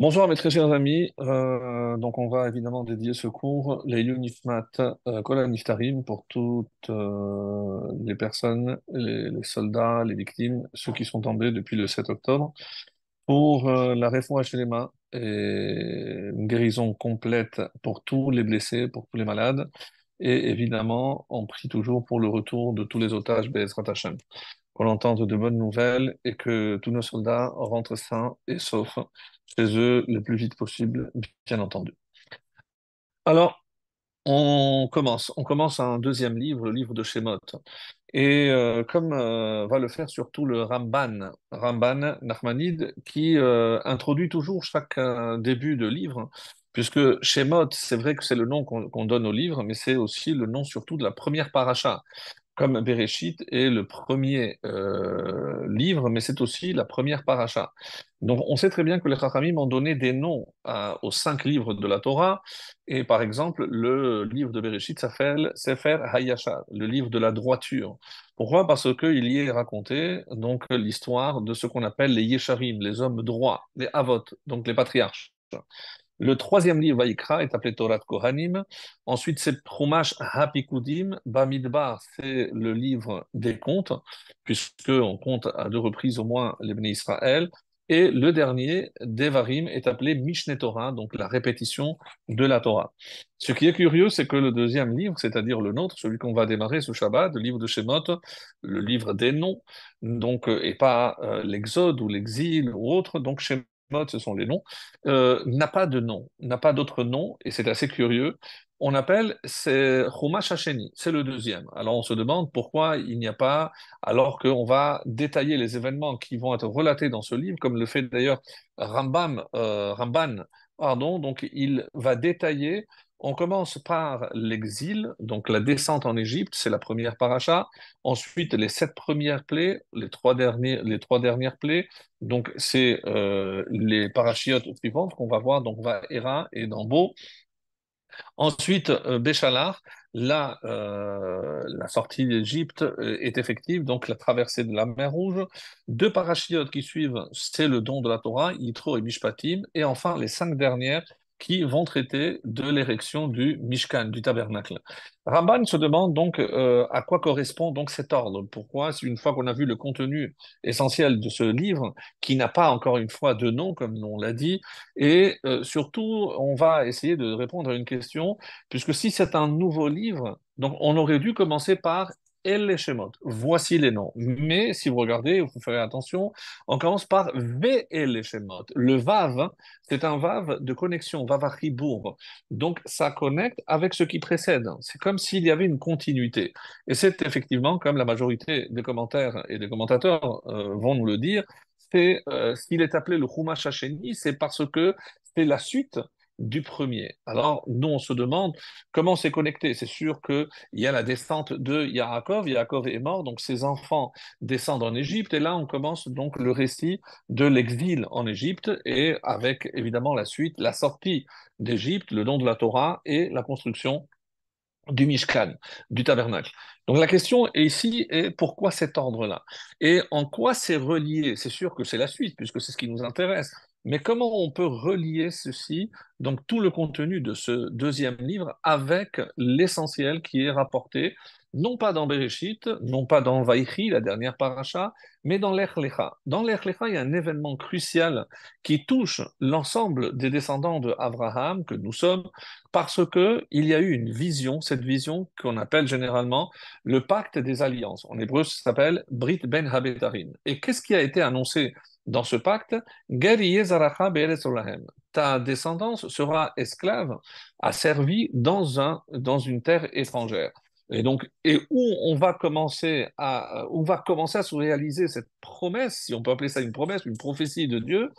Bonjour mes très chers amis, Euh, donc on va évidemment dédier ce cours, les Nifmat euh, Kol Niftarim, pour toutes euh, les personnes, les, soldats, les victimes, ceux qui sont tombés depuis le 7 octobre, pour euh, la réforme Shelema et une guérison complète pour tous les blessés, pour tous les malades, et évidemment on prie toujours pour le retour de tous les otages Be'ezrat Hashem qu'on entende de bonnes nouvelles et que tous nos soldats rentrent sains et saufs chez eux le plus vite possible, bien entendu. Alors, on commence. On commence un deuxième livre, le livre de Shemot. Et euh, comme euh, va le faire surtout le Ramban, Ramban Nachmanide, qui euh, introduit toujours chaque début de livre, puisque Shemot, c'est vrai que c'est le nom qu'on donne au livre, mais c'est aussi le nom surtout de la première paracha comme Bereshit est le premier euh, livre, mais c'est aussi la première paracha. Donc, on sait très bien que les Chachamim ont donné des noms à- aux cinq livres de la Torah, et par exemple, le livre de Bereshit s'appelle Sefer Hayashar, le livre de la droiture. Pourquoi? Parce qu'il y est raconté donc l'histoire de ce qu'on appelle les Yesharim, les hommes droits, les Avot, donc les patriarches. Le troisième livre, Vaïkra, est appelé Torah Kohanim. Ensuite, c'est Chumash Hapikudim. Bamidbar, c'est le livre des comptes, puisqu'on compte à deux reprises au moins les Bnei Israël. Et le dernier, Devarim, est appelé Mishneh Torah, donc la répétition de la Torah. Ce qui est curieux, c'est que le deuxième livre, c'est-à-dire le nôtre, celui qu'on va démarrer ce Shabbat, le livre de Shemot, le livre des noms, donc, euh, et pas euh, l'Exode ou l'exil ou autre, donc Shemot, ce sont les noms, euh, n'a pas de nom, n'a pas d'autre nom, et c'est assez curieux. On appelle, c'est Chumash Hasheni, c'est le deuxième. Alors on se demande pourquoi il n'y a pas, alors qu'on va détailler les événements qui vont être relatés dans ce livre, comme le fait d'ailleurs Rambam, euh, Ramban, pardon, donc il va détailler. On commence par l'exil, donc la descente en Égypte, c'est la première paracha. Ensuite, les sept premières plaies, les trois dernières plaies, donc, c'est euh, les parachiotes suivantes qu'on va voir, donc Vaera et Dambo. Ensuite, euh, Béchalar, là, euh, la sortie d'Égypte est effective, donc la traversée de la mer Rouge. Deux parachiotes qui suivent, c'est le don de la Torah, Yitro et Mishpatim. Et enfin, les cinq dernières qui vont traiter de l'érection du Mishkan, du tabernacle. Ramban se demande donc euh, à quoi correspond donc cet ordre? Pourquoi, une fois qu'on a vu le contenu essentiel de ce livre, qui n'a pas encore une fois de nom, comme on l'a dit, et euh, surtout, on va essayer de répondre à une question, puisque si c'est un nouveau livre, donc on aurait dû commencer par Les Shemot. Voici les noms. Mais si vous regardez, vous ferez attention, on commence par Ve El les Shemot. Le Vav, c'est un Vav de connexion, Vav. Donc ça connecte avec ce qui précède. C'est comme s'il y avait une continuité. Et c'est effectivement, comme la majorité des commentaires et des commentateurs euh, vont nous le dire, c'est euh, s'il est appelé le Chumash Hasheni, c'est parce que c'est la suite du premier. Alors, nous, on se demande comment c'est connecté. C'est sûr qu'il y a la descente de Yaakov. Yaakov est mort, donc ses enfants descendent en Égypte. Et là, on commence donc le récit de l'exil en Égypte et avec évidemment la suite, la sortie d'Égypte, le don de la Torah et la construction du Mishkan, du tabernacle. Donc la question est ici est pourquoi cet ordre-là? Et en quoi c'est relié? C'est sûr que c'est la suite, puisque c'est ce qui nous intéresse. Mais comment on peut relier ceci, donc tout le contenu de ce deuxième livre, avec l'essentiel qui est rapporté, non pas dans Bereshit, non pas dans Vaïchi, la dernière paracha, mais dans l'Echlecha. Dans l'Echlecha, il y a un événement crucial qui touche l'ensemble des descendants de Abraham, que nous sommes, parce que il y a eu une vision, cette vision qu'on appelle généralement le pacte des alliances. En hébreu, ça s'appelle Brit Ben Habetarim. Et qu'est-ce qui a été annoncé dans ce pacte? Ta descendance sera esclave, asservie dans, un, dans une terre étrangère. Et donc, et où on va commencer à, où va commencer à se réaliser cette promesse, si on peut appeler ça une promesse, une prophétie de Dieu,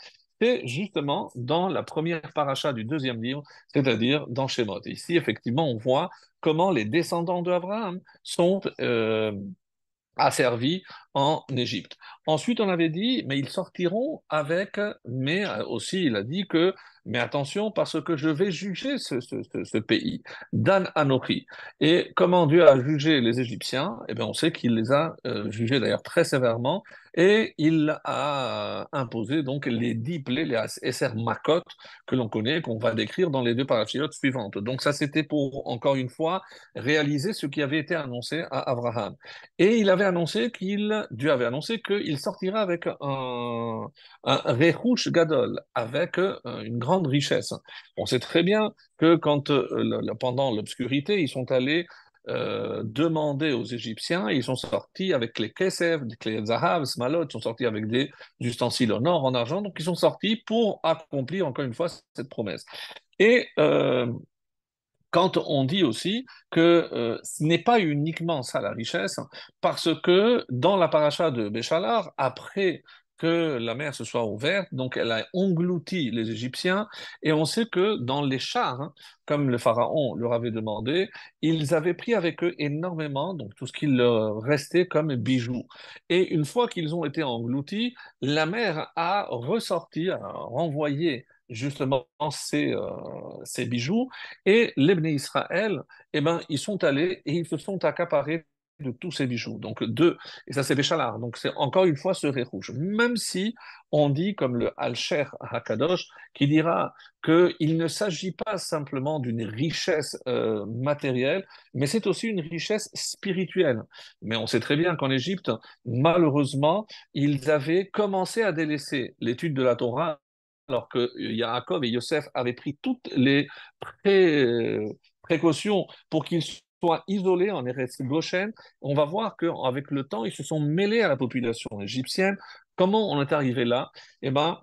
c'est justement dans la première paracha du deuxième livre, c'est-à-dire dans Shemot. Ici, effectivement, on voit comment les descendants d'Abraham sont euh, asservis en Égypte. Ensuite, on avait dit, mais ils sortiront avec, mais aussi il a dit que Mais attention, parce que je vais juger ce, ce, pays, Dan Anochi. Et comment Dieu a jugé les Égyptiens? Eh bien, on sait qu'il les a euh, jugés d'ailleurs très sévèrement, et il a imposé donc les dix plaies, les Esser Makot, que l'on connaît, qu'on va décrire dans les deux parachiotes suivantes. Donc ça, c'était pour, encore une fois, réaliser ce qui avait été annoncé à Abraham. Et il avait annoncé qu'il, Dieu avait annoncé qu'il sortira avec un, un Gadol, avec euh, une grande richesse. On sait très bien que quand, euh, pendant l'obscurité, ils sont allés euh, demander aux Égyptiens, ils sont sortis avec les kesef, les zahav, smalot, ils sont sortis avec des ustensiles en or, en argent, donc ils sont sortis pour accomplir encore une fois cette promesse. Et euh, quand on dit aussi que euh, ce n'est pas uniquement ça la richesse, parce que dans la paracha de Béchalar, après que la mer se soit ouverte, donc elle a englouti les Égyptiens, et on sait que dans les chars, hein, comme le pharaon leur avait demandé, ils avaient pris avec eux énormément, donc tout ce qu'il leur restait comme bijoux. Et une fois qu'ils ont été engloutis, la mer a ressorti, a renvoyé justement ces, euh, ces bijoux, et les Israël, eh ben, ils sont allés et ils se sont accaparés de tous ces bijoux. Donc deux, et ça c'est Béchalar. Donc c'est encore une fois ce ré rouge. Même si on dit, comme le Alcher Hakadosh, qui dira qu'il ne s'agit pas simplement d'une richesse euh, matérielle, mais c'est aussi une richesse spirituelle. Mais on sait très bien qu'en Égypte, malheureusement, ils avaient commencé à délaisser l'étude de la Torah alors que Yaakov et Yosef avaient pris toutes les euh, précautions pour qu'ils soit isolés en Eretz Goshen, on va voir qu'avec le temps, ils se sont mêlés à la population égyptienne. Comment on est arrivé là? Eh bien,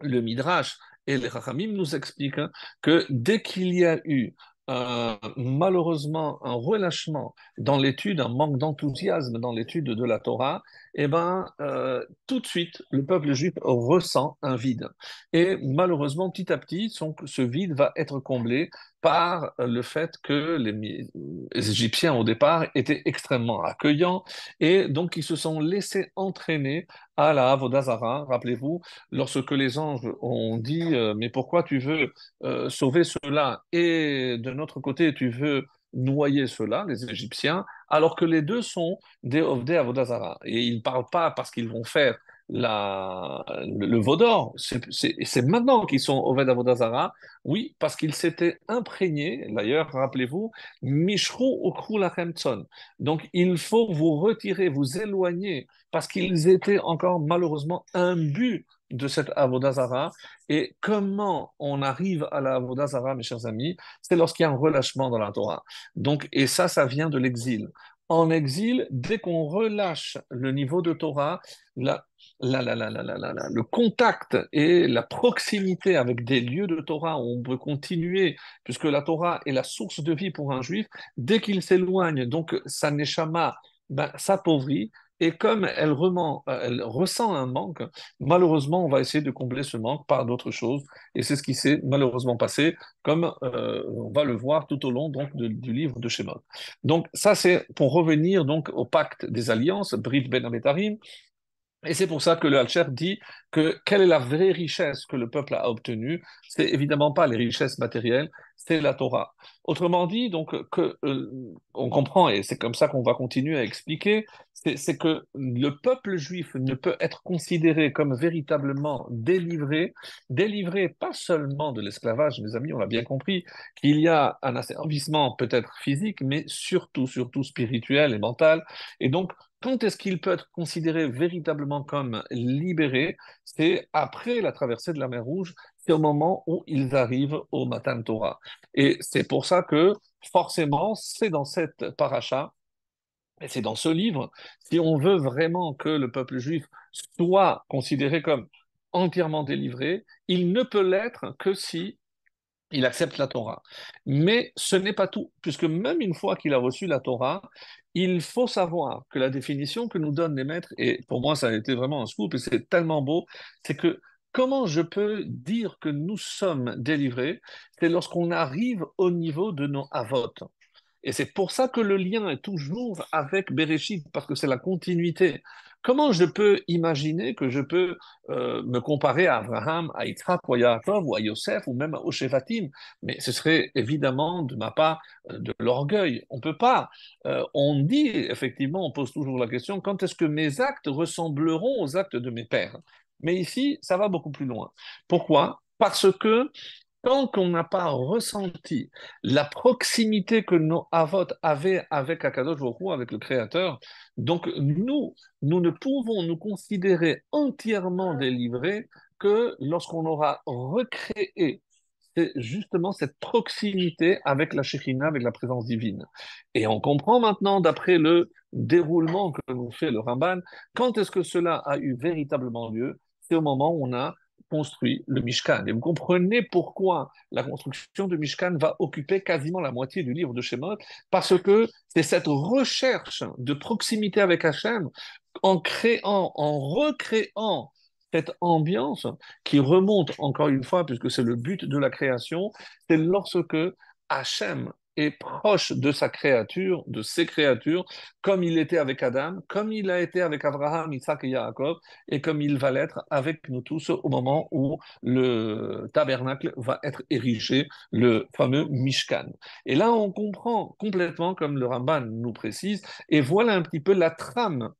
le Midrash et les Rachamim nous expliquent hein, que dès qu'il y a eu euh, malheureusement un relâchement dans l'étude, un manque d'enthousiasme dans l'étude de la Torah, eh ben, euh, tout de suite, le peuple juif ressent un vide. Et malheureusement, petit à petit, ce vide va être comblé par le fait que les, Égyptiens, au départ, étaient extrêmement accueillants et donc ils se sont laissés entraîner à la Avodazara. Rappelez-vous, lorsque les anges ont dit euh, Mais pourquoi tu veux euh, sauver cela et de notre côté, tu veux noyer cela, les Égyptiens, alors que les deux sont des Ovdé Avodazara. Et ils ne parlent pas parce qu'ils vont faire le, Vaudor, c'est maintenant qu'ils sont au Avodazara, oui, parce qu'ils s'étaient imprégnés, d'ailleurs, rappelez-vous, Mishrou ou Lachemtson. Donc, il faut vous retirer, vous éloigner, parce qu'ils étaient encore malheureusement imbus de cette Avodazara. Et comment on arrive à la Avodazara, mes chers amis? C'est lorsqu'il y a un relâchement dans la Torah. Donc, et ça, ça vient de l'exil. En exil, dès qu'on relâche le niveau de Torah, la, le contact et la proximité avec des lieux de Torah où on peut continuer, puisque la Torah est la source de vie pour un juif, dès qu'il s'éloigne, donc sa neshama ben, s'appauvrit, et comme elle, elle, ressent un manque, malheureusement, on va essayer de combler ce manque par d'autres choses. Et c'est ce qui s'est malheureusement passé, comme euh, on va le voir tout au long donc, du livre de Shemot. Donc ça, c'est pour revenir donc au pacte des alliances, Brit Ben Ametarim, et c'est pour ça que le Alcher dit que quelle est la vraie richesse que le peuple a obtenue C'est évidemment pas les richesses matérielles, c'est la Torah. Autrement dit, donc, que, euh, on comprend, et c'est comme ça qu'on va continuer à expliquer, c'est que le peuple juif ne peut être considéré comme véritablement délivré, délivré pas seulement de l'esclavage, mes amis, on l'a bien compris, qu'il y a un asservissement peut-être physique, mais surtout, surtout spirituel et mental. Et donc, quand est-ce qu'il peut être considéré véritablement comme libéré? C'est après la traversée de la mer Rouge, c'est au moment où ils arrivent au Matan Torah. Et c'est pour ça que forcément, c'est dans cette paracha, et c'est dans ce livre, si on veut vraiment que le peuple juif soit considéré comme entièrement délivré, il ne peut l'être que si il accepte la Torah. Mais ce n'est pas tout, puisque même une fois qu'il a reçu la Torah, il faut savoir que la définition que nous donnent les maîtres, et pour moi ça a été vraiment un scoop, et c'est tellement beau, c'est que comment je peux dire que nous sommes délivrés C'est lorsqu'on arrive au niveau de nos avot. Et c'est pour ça que le lien est toujours avec Bereshit, parce que c'est la continuité. Comment je peux imaginer que je peux euh, me comparer à Abraham, à Yitzhak, ou à Yaakov, ou à Yosef, ou même au Shevatim Mais ce serait évidemment de ma part euh, de l'orgueil. On ne peut pas. Euh, on dit, effectivement, on pose toujours la question, quand est-ce que mes actes ressembleront aux actes de mes pères? Mais ici, ça va beaucoup plus loin. Pourquoi? Parce que tant qu'on n'a pas ressenti la proximité que nos avot avaient avec Akadosh Baruch avec le Créateur, donc nous, nous ne pouvons nous considérer entièrement délivrés que lorsqu'on aura recréé justement cette proximité avec la Shekhina, avec la présence divine. Et on comprend maintenant, d'après le déroulement que nous fait le Ramban, quand est-ce que cela a eu véritablement lieu? C'est au moment où on a construit le Mishkan. Et vous comprenez pourquoi la construction du Mishkan va occuper quasiment la moitié du livre de Shemot, parce que c'est cette recherche de proximité avec Hachem, en créant, en recréant cette ambiance qui remonte encore une fois, puisque c'est le but de la création, c'est lorsque Hachem est proche de sa créature, de ses créatures, comme il était avec Adam, comme il a été avec Abraham, Isaac et Jacob, et comme il va l'être avec nous tous au moment où le tabernacle va être érigé, le fameux Mishkan. Et là, on comprend complètement, comme le Ramban nous précise, et voilà un petit peu la trame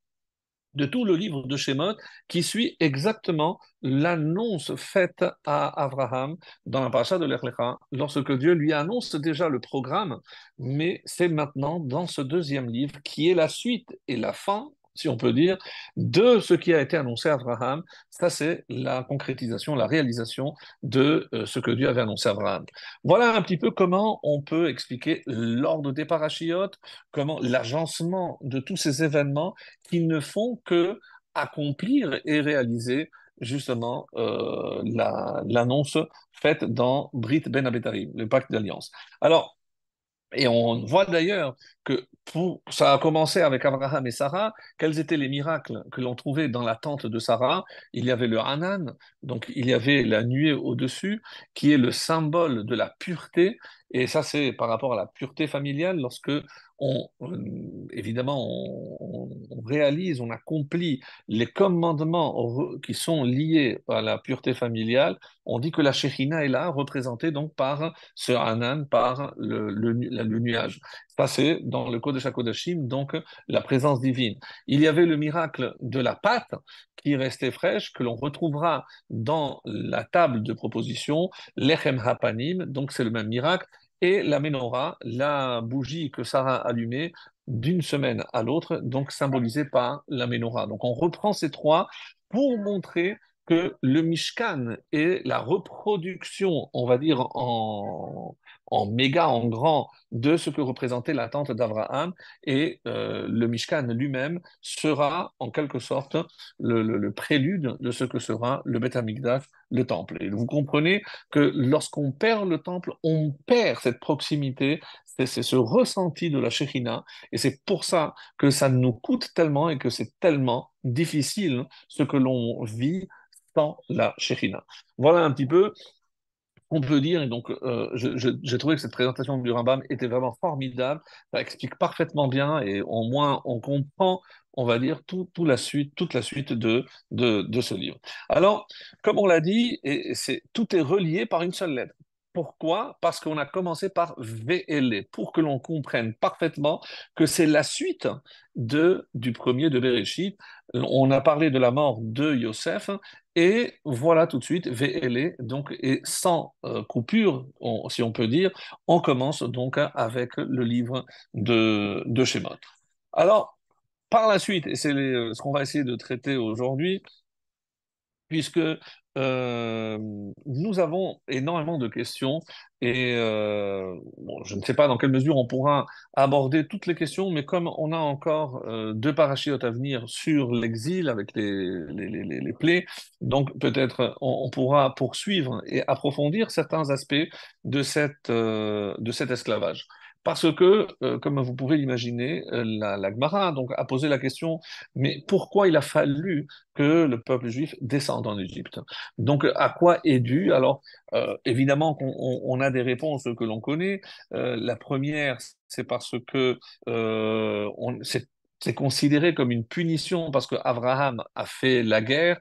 de tout le livre de Shemot qui suit exactement l'annonce faite à Abraham dans la paracha de l'Echlecha, lorsque Dieu lui annonce déjà le programme, mais c'est maintenant dans ce deuxième livre qui est la suite et la fin si on peut dire, de ce qui a été annoncé à Abraham. Ça, c'est la concrétisation, la réalisation de euh, ce que Dieu avait annoncé à Abraham. Voilà un petit peu comment on peut expliquer l'ordre des parachiotes, comment l'agencement de tous ces événements qui ne font que accomplir et réaliser justement euh, l'annonce faite dans Brit Ben Abetarim, le pacte d'alliance. Alors, et on voit d'ailleurs que ça a commencé avec Abraham et Sarah. Quels étaient les miracles que l'on trouvait dans la tente de Sarah? Il y avait le Hanan, donc il y avait la nuée au-dessus, qui est le symbole de la pureté. Et ça, c'est par rapport à la pureté familiale, lorsque on, évidemment, on, réalise, on accomplit les commandements qui sont liés à la pureté familiale, on dit que la Shekhinah est là, représentée donc par ce Hanan, par le, le, nuage. Ça, c'est dans le Kodesh HaKodashim, donc la présence divine. Il y avait le miracle de la pâte qui restait fraîche, que l'on retrouvera dans la table de proposition, l'Echem Hapanim, donc c'est le même miracle, et la menorah, la bougie que Sarah allumait d'une semaine à l'autre, donc symbolisée par la menorah. Donc on reprend ces trois pour montrer que le Mishkan est la reproduction, on va dire, en, en méga, en grand, de ce que représentait la tente d'Abraham. Et euh, le Mishkan lui-même sera en quelque sorte le, prélude de ce que sera le Beth Amikdash, le temple. Et vous comprenez que lorsqu'on perd le temple, on perd cette proximité, c'est ce ressenti de la Shekhina. Et c'est pour ça que ça nous coûte tellement et que c'est tellement difficile ce que l'on vit sans la Shekhina. Voilà un petit peu on peut dire, et donc euh, j'ai trouvé que cette présentation du Rambam était vraiment formidable, ça explique parfaitement bien, et au moins on comprend, on va dire, tout, la suite, toute la suite de, ce livre. Alors, comme on l'a dit, tout est relié par une seule lettre. Pourquoi? Parce qu'on a commencé par VLE, pour que l'on comprenne parfaitement que c'est la suite de, du premier de Bereshit. On a parlé de la mort de Yosef, et voilà tout de suite VLE, donc, et sans euh, coupure, si on peut dire, on commence donc avec le livre de, de Shemot. Alors, par la suite, et c'est ce qu'on va essayer de traiter aujourd'hui, puisque euh, nous avons énormément de questions et euh, je ne sais pas dans quelle mesure on pourra aborder toutes les questions, mais comme on a encore euh, deux parachutes à venir sur l'exil avec les, les, les, les, plaies, donc peut-être on, on, pourra poursuivre et approfondir certains aspects de, cette, de cet esclavage. Parce que, euh, comme vous pouvez l'imaginer, euh, la, la Gemara donc, a posé la question, mais pourquoi il a fallu que le peuple juif descende en Égypte? Donc, à quoi est dû? Alors, euh, évidemment qu'on on a des réponses que l'on connaît. la première, c'est parce que c'est considéré comme une punition parce que Abraham a fait la guerre.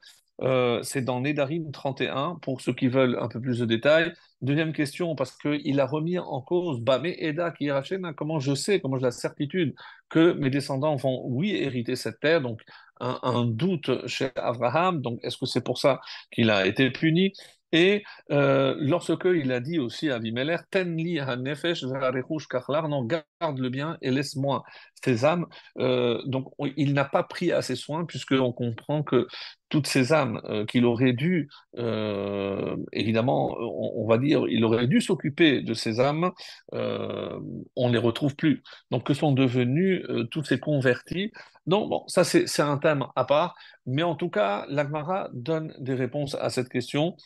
C'est dans Nedarim 31, pour ceux qui veulent un peu plus de détails. Deuxième question, parce qu'il a remis en cause, mais Eda qui comment je sais, comment j'ai la certitude que mes descendants vont, oui, hériter cette terre, donc un doute chez Abraham, donc est-ce que c'est pour ça qu'il a été puni? Et euh, lorsque il a dit aussi à Abimelech, Tenli nefesh non, garde le bien et laisse-moi ces âmes. Euh, donc il n'a pas pris assez soin puisque on comprend que toutes ces âmes euh, qu'il aurait dû, euh, évidemment, on, va dire, il aurait dû s'occuper de ces âmes, on ne les retrouve plus. Donc que sont devenus tous ces convertis Donc bon, ça c'est un thème à part, mais en tout cas, l'Agmara donne des réponses à cette question.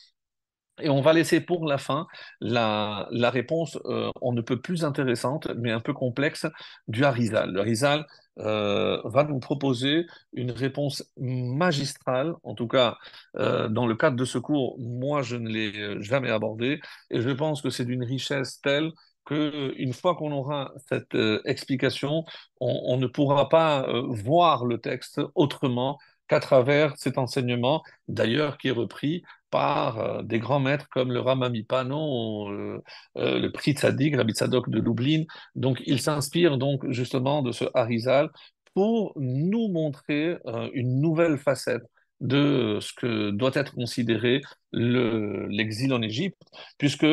Et on va laisser pour la fin la, réponse, euh, on ne peut plus intéressante, mais un peu complexe, du Harizal. Le Harizal euh, va nous proposer une réponse magistrale, en tout cas euh, dans le cadre de ce cours, moi je ne l'ai jamais abordé, et je pense que c'est d'une richesse telle qu'une fois qu'on aura cette explication, on, on, ne pourra pas voir le texte autrement qu'à travers cet enseignement, d'ailleurs qui est repris par euh, des grands maîtres comme le Ramami Panon, euh, euh, le prix Tzadik, Rabbi de Lublin. Donc, il s'inspire donc justement de ce Harizal pour nous montrer une nouvelle facette de ce que doit être considéré l'exil en Égypte, puisque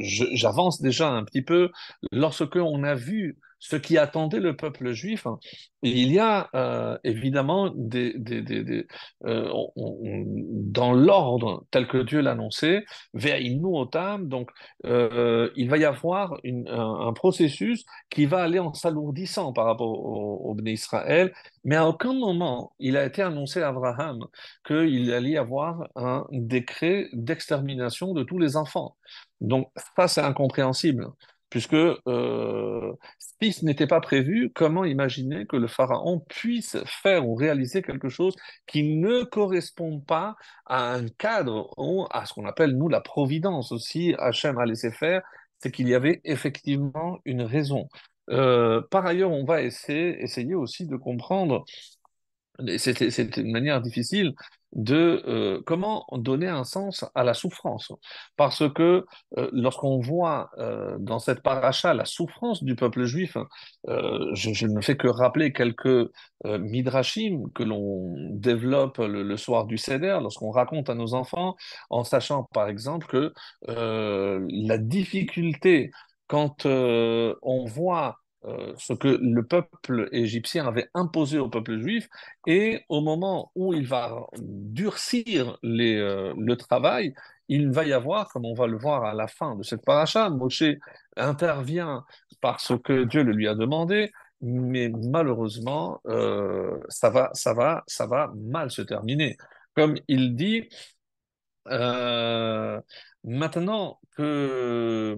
j'avance déjà un petit peu, lorsque on a vu ce qui attendait le peuple juif. Hein. il y a euh, évidemment euh, dans l'ordre tel que Dieu l'annonçait, nous otam, donc euh, il va y avoir un, processus qui va aller en s'alourdissant par rapport au, au Israël, mais à aucun moment il a été annoncé à Abraham qu'il allait y avoir un décret d'extermination de tous les enfants. Donc ça c'est incompréhensible puisque euh, si ce n'était pas prévu, comment imaginer que le pharaon puisse faire ou réaliser quelque chose qui ne correspond pas à un cadre ou à ce qu'on appelle, nous, la providence? Aussi, Hachem a laissé faire, c'est qu'il y avait effectivement une raison. Euh, par ailleurs, on va essayer, essayer aussi de comprendre c'est une manière difficile de euh, comment donner un sens à la souffrance. Parce que euh, lorsqu'on voit euh, dans cette paracha la souffrance du peuple juif, je, ne fais que rappeler quelques midrashim que l'on développe le, le, soir du Seder, lorsqu'on raconte à nos enfants, en sachant par exemple que la difficulté quand on voit euh, ce que le peuple égyptien avait imposé au peuple juif, et au moment où il va durcir les, euh, le travail, il va y avoir, comme on va le voir à la fin de cette paracha, Moshe intervient parce que Dieu le lui a demandé, mais malheureusement, euh, ça, va, ça, va, ça va mal se terminer. Comme il dit, maintenant que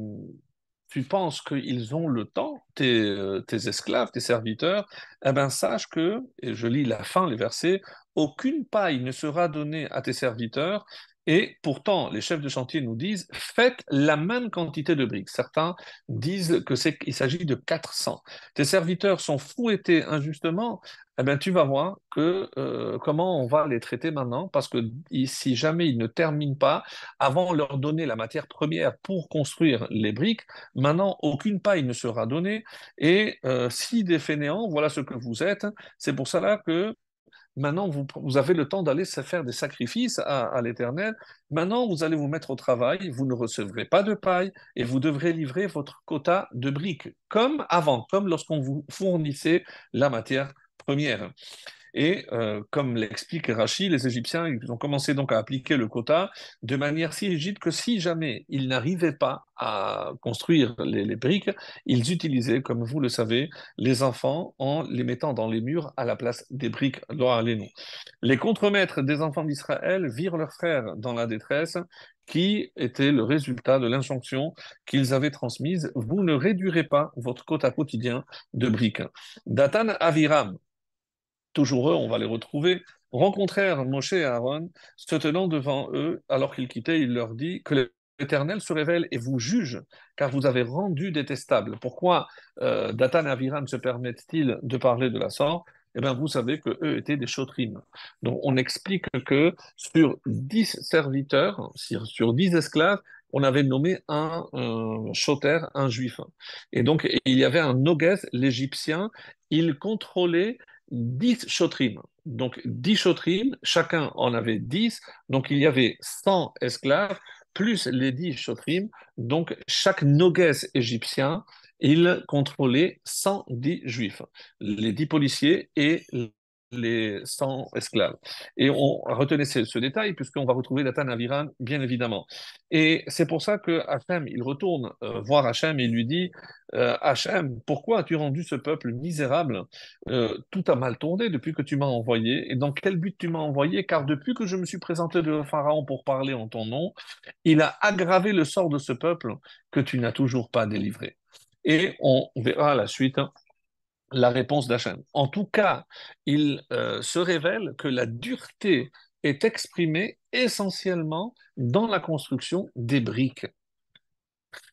tu penses qu'ils ont le temps, tes, euh, esclaves, tes serviteurs, eh bien sache que, et je lis la fin, les versets, aucune paille ne sera donnée à tes serviteurs et pourtant, les chefs de chantier nous disent faites la même quantité de briques. Certains disent que c'est qu'il s'agit de 400. Tes serviteurs sont fouettés injustement. Eh bien, tu vas voir que euh, comment on va les traiter maintenant, parce que si jamais ils ne terminent pas, avant de leur donner la matière première pour construire les briques, maintenant aucune paille ne sera donnée. Et euh, si des fainéants, voilà ce que vous êtes. C'est pour cela que Maintenant, vous, avez le temps d'aller faire des sacrifices à, l'Éternel. Maintenant, vous allez vous mettre au travail, vous ne recevrez pas de paille et vous devrez livrer votre quota de briques, comme avant, comme lorsqu'on vous fournissait la matière première. Et euh, comme l'explique Rachid, les Égyptiens ils ont commencé donc à appliquer le quota de manière si rigide que si jamais ils n'arrivaient pas à construire les, briques, ils utilisaient, comme vous le savez, les enfants en les mettant dans les murs à la place des briques. Les, les contremaîtres des enfants d'Israël virent leurs frères dans la détresse qui était le résultat de l'injonction qu'ils avaient transmise. Vous ne réduirez pas votre quota quotidien de briques. Datan Aviram, toujours eux, on va les retrouver, rencontrèrent Moshe et Aaron se tenant devant eux alors qu'ils quittaient. Il leur dit que l'Éternel se révèle et vous juge, car vous avez rendu détestable. Pourquoi euh, Datan et Aviram se permettent-ils de parler de la sorte Eh bien, vous savez que eux étaient des chautrines. Donc, on explique que sur dix serviteurs, sur dix esclaves, on avait nommé un, un un juif. Et donc, il y avait un Nogès, l'Égyptien, il contrôlait dix chotrim. Donc, dix chotrim, chacun en avait dix. Donc, il y avait 100 esclaves plus les dix chotrim. Donc, chaque Nogès égyptien, il contrôlait 110 juifs, les dix policiers et les 100 esclaves. Et on retenait ce, détail, puisqu'on va retrouver Datan Aviran, bien évidemment. Et c'est pour ça que Hachem, il retourne euh, voir Hachem et il lui dit euh, Hachem, pourquoi as-tu rendu ce peuple misérable euh, Tout a mal tourné depuis que tu m'as envoyé? Et dans quel but tu m'as envoyé? Car depuis que je me suis présenté devant Pharaon pour parler en ton nom, il a aggravé le sort de ce peuple que tu n'as toujours pas délivré. Et on verra la suite la réponse d'Hachem. En tout cas, il euh, se révèle que la dureté est exprimée essentiellement dans la construction des briques.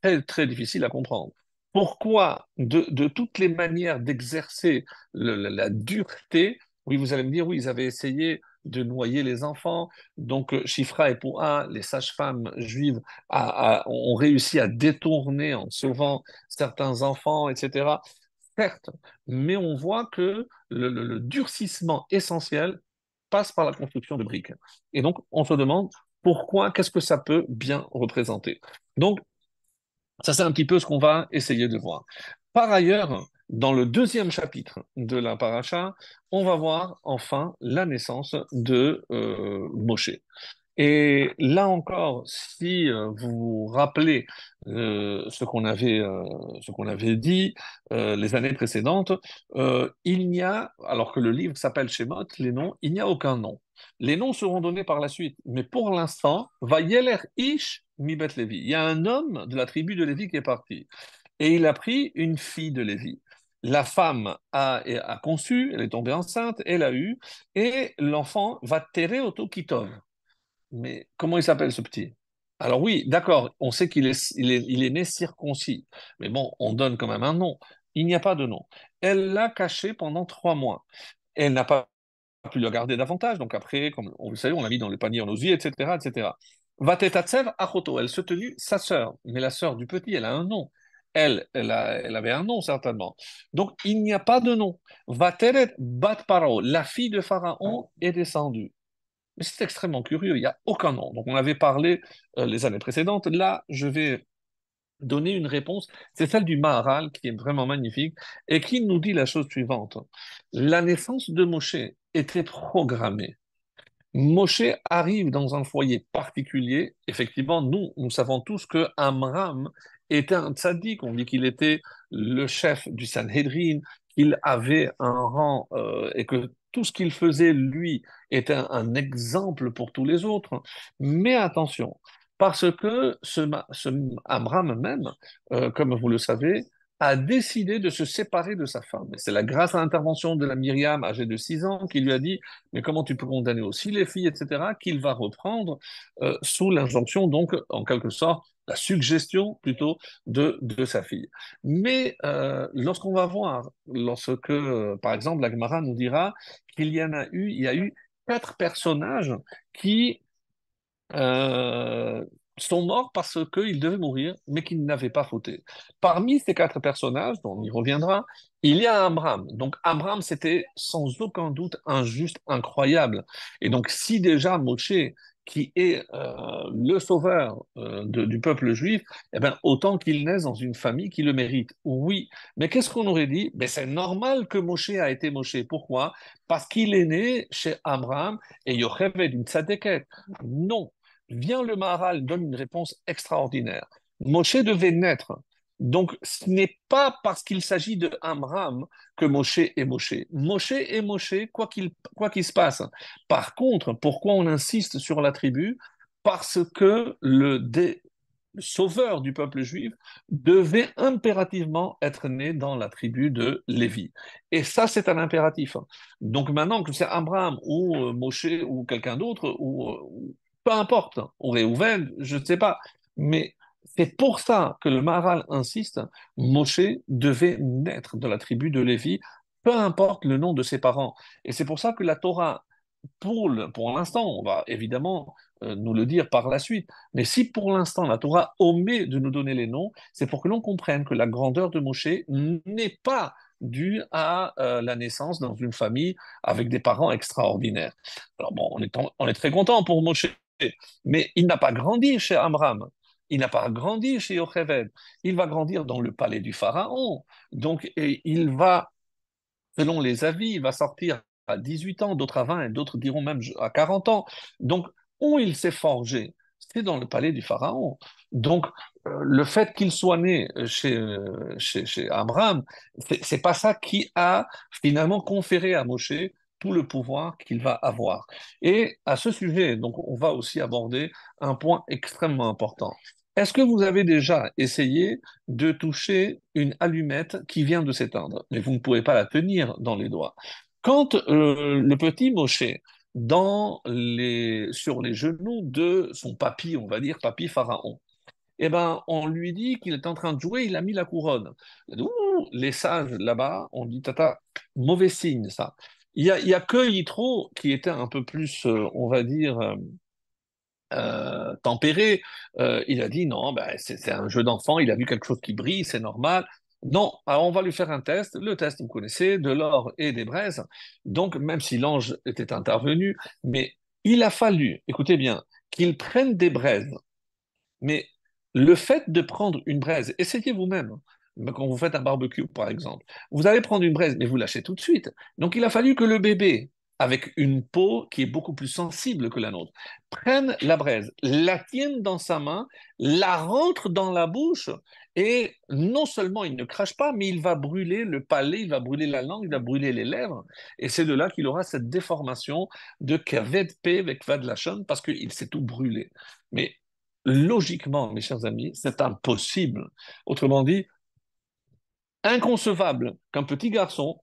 Très, très difficile à comprendre. Pourquoi, de, toutes les manières d'exercer la, dureté, oui, vous allez me dire, oui, ils avaient essayé de noyer les enfants. Donc, Chifra et Poua, les sages-femmes juives, ont réussi à détourner en sauvant certains enfants, etc certes, mais on voit que le, durcissement essentiel passe par la construction de briques. Et donc, on se demande pourquoi, qu'est-ce que ça peut bien représenter. Donc, ça, c'est un petit peu ce qu'on va essayer de voir. Par ailleurs, dans le deuxième chapitre de la paracha, on va voir enfin la naissance de euh, Moshe. Et là encore, si euh, vous vous rappelez euh, ce qu'on avait, euh, ce avait dit les années précédentes, il n'y a, alors que le livre s'appelle Shemot, les noms, il n'y a aucun nom. Les noms seront donnés par la suite, mais pour l'instant, va Yeler Ish Mibet Levi. Il y a un homme de la tribu de Lévi qui est parti, et il a pris une fille de Lévi. La femme a, a conçu, elle est tombée enceinte, elle a eu, et l'enfant va terrer kitov mais comment il s'appelle ce petit? Alors oui, d'accord, on sait qu'il est, il est, né circoncis, mais bon, on donne quand même un nom. Il n'y a pas de nom. Elle l'a caché pendant trois mois. Elle n'a pas pu le garder davantage, donc après, comme on le sait, on l'a mis dans le panier en osier, etc., etc. Vatetatsev achoto, elle se tenue sa sœur, mais la sœur du petit, elle a un nom. Elle, elle, elle, avait un nom certainement. Donc il n'y a pas de nom. Vateret bat paro, la fille de Pharaon est descendue. Mais c'est extrêmement curieux, il n'y a aucun nom. Donc on avait parlé euh, les années précédentes. Là, je vais donner une réponse. C'est celle du Maharal qui est vraiment magnifique et qui nous dit la chose suivante. La naissance de Moshe était programmée. Moshe arrive dans un foyer particulier. Effectivement, nous, nous savons tous que Amram était un tzaddik. On dit qu'il était le chef du Sanhedrin, qu'il avait un rang euh, et que tout ce qu'il faisait, lui, était un, exemple pour tous les autres. Mais attention, parce que ce, ce Amram même, euh, comme vous le savez, a décidé de se séparer de sa femme. C'est la grâce à l'intervention de la Myriam, âgée de 6 ans, qui lui a dit Mais comment tu peux condamner aussi les filles, etc., qu'il va reprendre euh, sous l'injonction, donc, en quelque sorte, suggestion plutôt de, de sa fille. Mais euh, lorsqu'on va voir, lorsque, par exemple, la Gemara nous dira qu'il y en a eu, il y a eu quatre personnages qui euh, sont morts parce qu'ils devaient mourir, mais qu'ils n'avaient pas fauté. Parmi ces quatre personnages, dont on y reviendra, il y a Abraham. Donc Abraham, c'était sans aucun doute un juste incroyable. Et donc si déjà Moshe qui est euh, le sauveur euh, du peuple juif, eh bien, autant qu'il naisse dans une famille qui le mérite. Oui, mais qu'est-ce qu'on aurait dit? Ben, C'est normal que Moshe a été Moshe. Pourquoi? Parce qu'il est né chez Abraham et Yocheved d'une tzadeket. Non. Vient le Maharal, donne une réponse extraordinaire. Moshe devait naître donc, ce n'est pas parce qu'il s'agit de Amram que Moshe est Moshe. Moshe est Moshe, quoi qu'il se passe. Par contre, pourquoi on insiste sur la tribu? Parce que le, sauveur du peuple juif devait impérativement être né dans la tribu de Lévi. Et ça, c'est un impératif. Donc maintenant que c'est Abraham ou euh, Moshe ou quelqu'un d'autre, ou, euh, peu importe, ou Réhouven, je ne sais pas, Mais c'est pour ça que le Maharal insiste, Moshe devait naître de la tribu de Lévi, peu importe le nom de ses parents. Et c'est pour ça que la Torah, pour pour l'instant, on va évidemment euh, nous le dire par la suite, mais si pour l'instant la Torah omet de nous donner les noms, c'est pour que l'on comprenne que la grandeur de Moshe n'est pas due à euh, la naissance dans une famille avec des parents extraordinaires. Alors bon, on est, on est très content pour Moshe, mais il n'a pas grandi chez Amram. Il n'a pas grandi chez Yocheved. Il va grandir dans le palais du Pharaon. Donc, il va, selon les avis, il va sortir à 18 ans, d'autres à 20, et d'autres diront même à 40 ans. Donc, où il s'est forgé C'est dans le palais du Pharaon. Donc, euh, le fait qu'il soit né chez, chez, chez Abraham, c'est pas ça qui a finalement conféré à Moshe tout le pouvoir qu'il va avoir. Et à ce sujet, donc, on va aussi aborder un point extrêmement important. Est-ce que vous avez déjà essayé de toucher une allumette qui vient de s'éteindre? Mais vous ne pouvez pas la tenir dans les doigts. Quand euh, le petit Moshe, sur les genoux de son papy, on va dire papy Pharaon, eh ben, on lui dit qu'il est en train de jouer, il a mis la couronne. les sages là-bas, on dit, tata, mauvais signe ça. Il y a, y a que Yitro qui était un peu plus, euh, on va dire, euh, tempéré. Euh, il a dit non, ben, c'est un jeu d'enfant, il a vu quelque chose qui brille, c'est normal. Non, alors on va lui faire un test. Le test, vous connaissez, de l'or et des braises. Donc, même si l'ange était intervenu, mais il a fallu, écoutez bien, qu'il prenne des braises. Mais le fait de prendre une braise, essayez vous-même. Quand vous faites un barbecue, par exemple, vous allez prendre une braise, mais vous lâchez tout de suite. Donc, il a fallu que le bébé avec une peau qui est beaucoup plus sensible que la nôtre, prenne la braise, la tienne dans sa main, la rentre dans la bouche, et non seulement il ne crache pas, mais il va brûler le palais, il va brûler la langue, il va brûler les lèvres, et c'est de là qu'il aura cette déformation de kaved avec vadlachon, parce qu'il s'est tout brûlé. Mais logiquement, mes chers amis, c'est impossible. Autrement dit, inconcevable qu'un petit garçon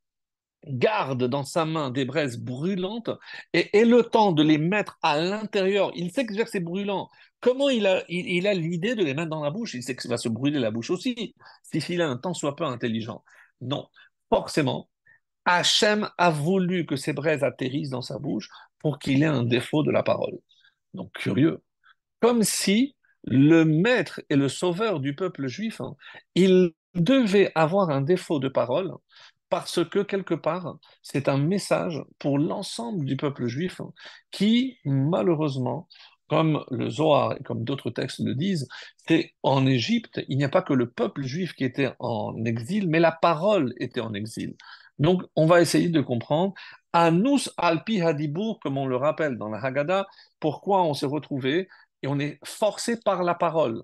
garde dans sa main des braises brûlantes et ait le temps de les mettre à l'intérieur. Il sait que c'est brûlant. Comment il a il, a l'idée de les mettre dans la bouche? Il sait que ça va se brûler la bouche aussi, s'il a un temps soit peu intelligent. Non, forcément, Hachem a voulu que ces braises atterrissent dans sa bouche pour qu'il ait un défaut de la parole. Donc, curieux. Comme si le maître et le sauveur du peuple juif, hein, il devait avoir un défaut de parole parce que quelque part, c'est un message pour l'ensemble du peuple juif qui, malheureusement, comme le Zohar et comme d'autres textes le disent, c'est en Égypte, il n'y a pas que le peuple juif qui était en exil, mais la parole était en exil. Donc, on va essayer de comprendre. Anus alpi hadibur, comme on le rappelle dans la Haggadah, pourquoi on s'est retrouvé et on est forcé par la parole.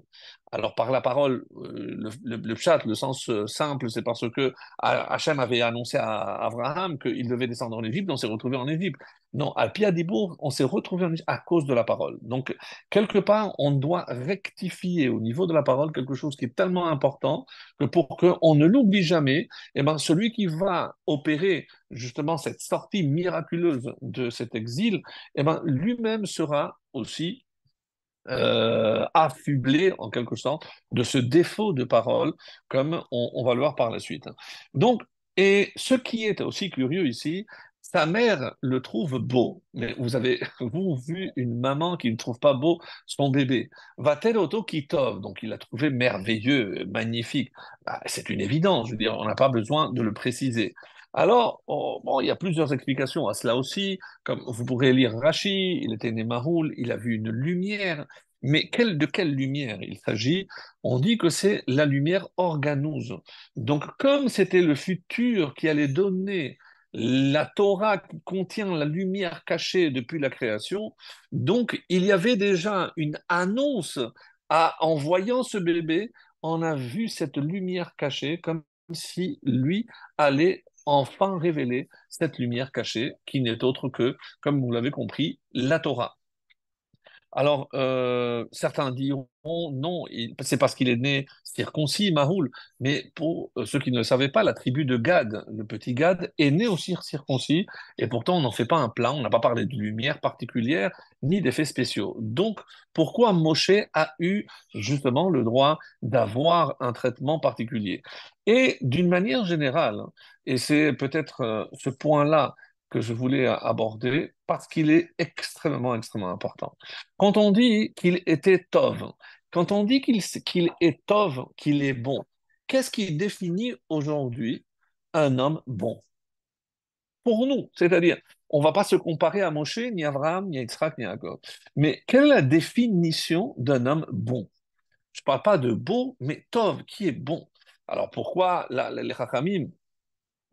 Alors par la parole, euh, le, le, chat, le sens euh, simple, c'est parce que Hachem avait annoncé à Abraham qu'il devait descendre en Égypte, on s'est retrouvé en Égypte. Non, à Piadibourg, on s'est retrouvé en Égypte à cause de la parole. Donc quelque part, on doit rectifier au niveau de la parole quelque chose qui est tellement important que pour qu'on ne l'oublie jamais, eh ben, celui qui va opérer justement cette sortie miraculeuse de cet exil, eh ben, lui-même sera aussi euh, affublé en quelque sorte de ce défaut de parole, comme on, va le voir par la suite. Donc, et ce qui est aussi curieux ici, sa mère le trouve beau. Mais vous avez, vous, vu une maman qui ne trouve pas beau son bébé. Va-t-elle auto kitov Donc, il l'a trouvé merveilleux, magnifique. Bah, c'est une évidence, je veux dire, on n'a pas besoin de le préciser. Alors, oh, bon, il y a plusieurs explications à cela aussi. Comme vous pourrez lire Rachi, il était né Maroul, il a vu une lumière. Mais de quelle lumière il s'agit? On dit que c'est la lumière organouse. Donc, comme c'était le futur qui allait donner la Torah qui contient la lumière cachée depuis la création, donc il y avait déjà une annonce à, en voyant ce bébé, on a vu cette lumière cachée comme si lui allait enfin révéler cette lumière cachée qui n'est autre que, comme vous l'avez compris, la Torah. Alors, euh, certains diront non, c'est parce qu'il est né circoncis, Mahoul. Mais pour euh, ceux qui ne le savaient pas, la tribu de Gad, le petit Gad, est né aussi circoncis, et pourtant on n'en fait pas un plat, on n'a pas parlé de lumière particulière, ni d'effets spéciaux. Donc, pourquoi Moshe a eu justement le droit d'avoir un traitement particulier? Et d'une manière générale, et c'est peut-être euh, ce point-là que je voulais aborder parce qu'il est extrêmement, extrêmement important. Quand on dit qu'il était Tov, quand on dit qu'il est Tov, qu'il est bon, qu'est-ce qui définit aujourd'hui un homme bon? Pour nous, c'est-à-dire, on ne va pas se comparer à Moshe, ni à Abraham, ni à Yitzhak, ni à Jacob. Mais quelle est la définition d'un homme bon? Je ne parle pas de beau, mais Tov, qui est bon. Alors pourquoi les Chachamim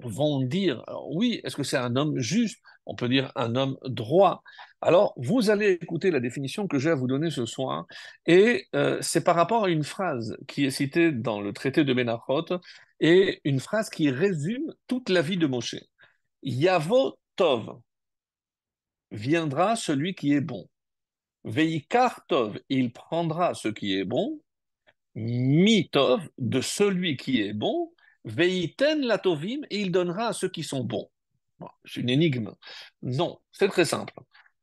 vont dire, oui, est-ce que c'est un homme juste? On peut dire un homme droit. Alors, vous allez écouter la définition que j'ai à vous donner ce soir, et euh, c'est par rapport à une phrase qui est citée dans le traité de Benachot, et une phrase qui résume toute la vie de Moshe. Yavo Tov, viendra celui qui est bon. Veikar Tov, il prendra ce qui est bon. Mitov, de celui qui est bon, Veiten la tovim, et il donnera à ceux qui sont bons. c'est une énigme. Non, c'est très simple.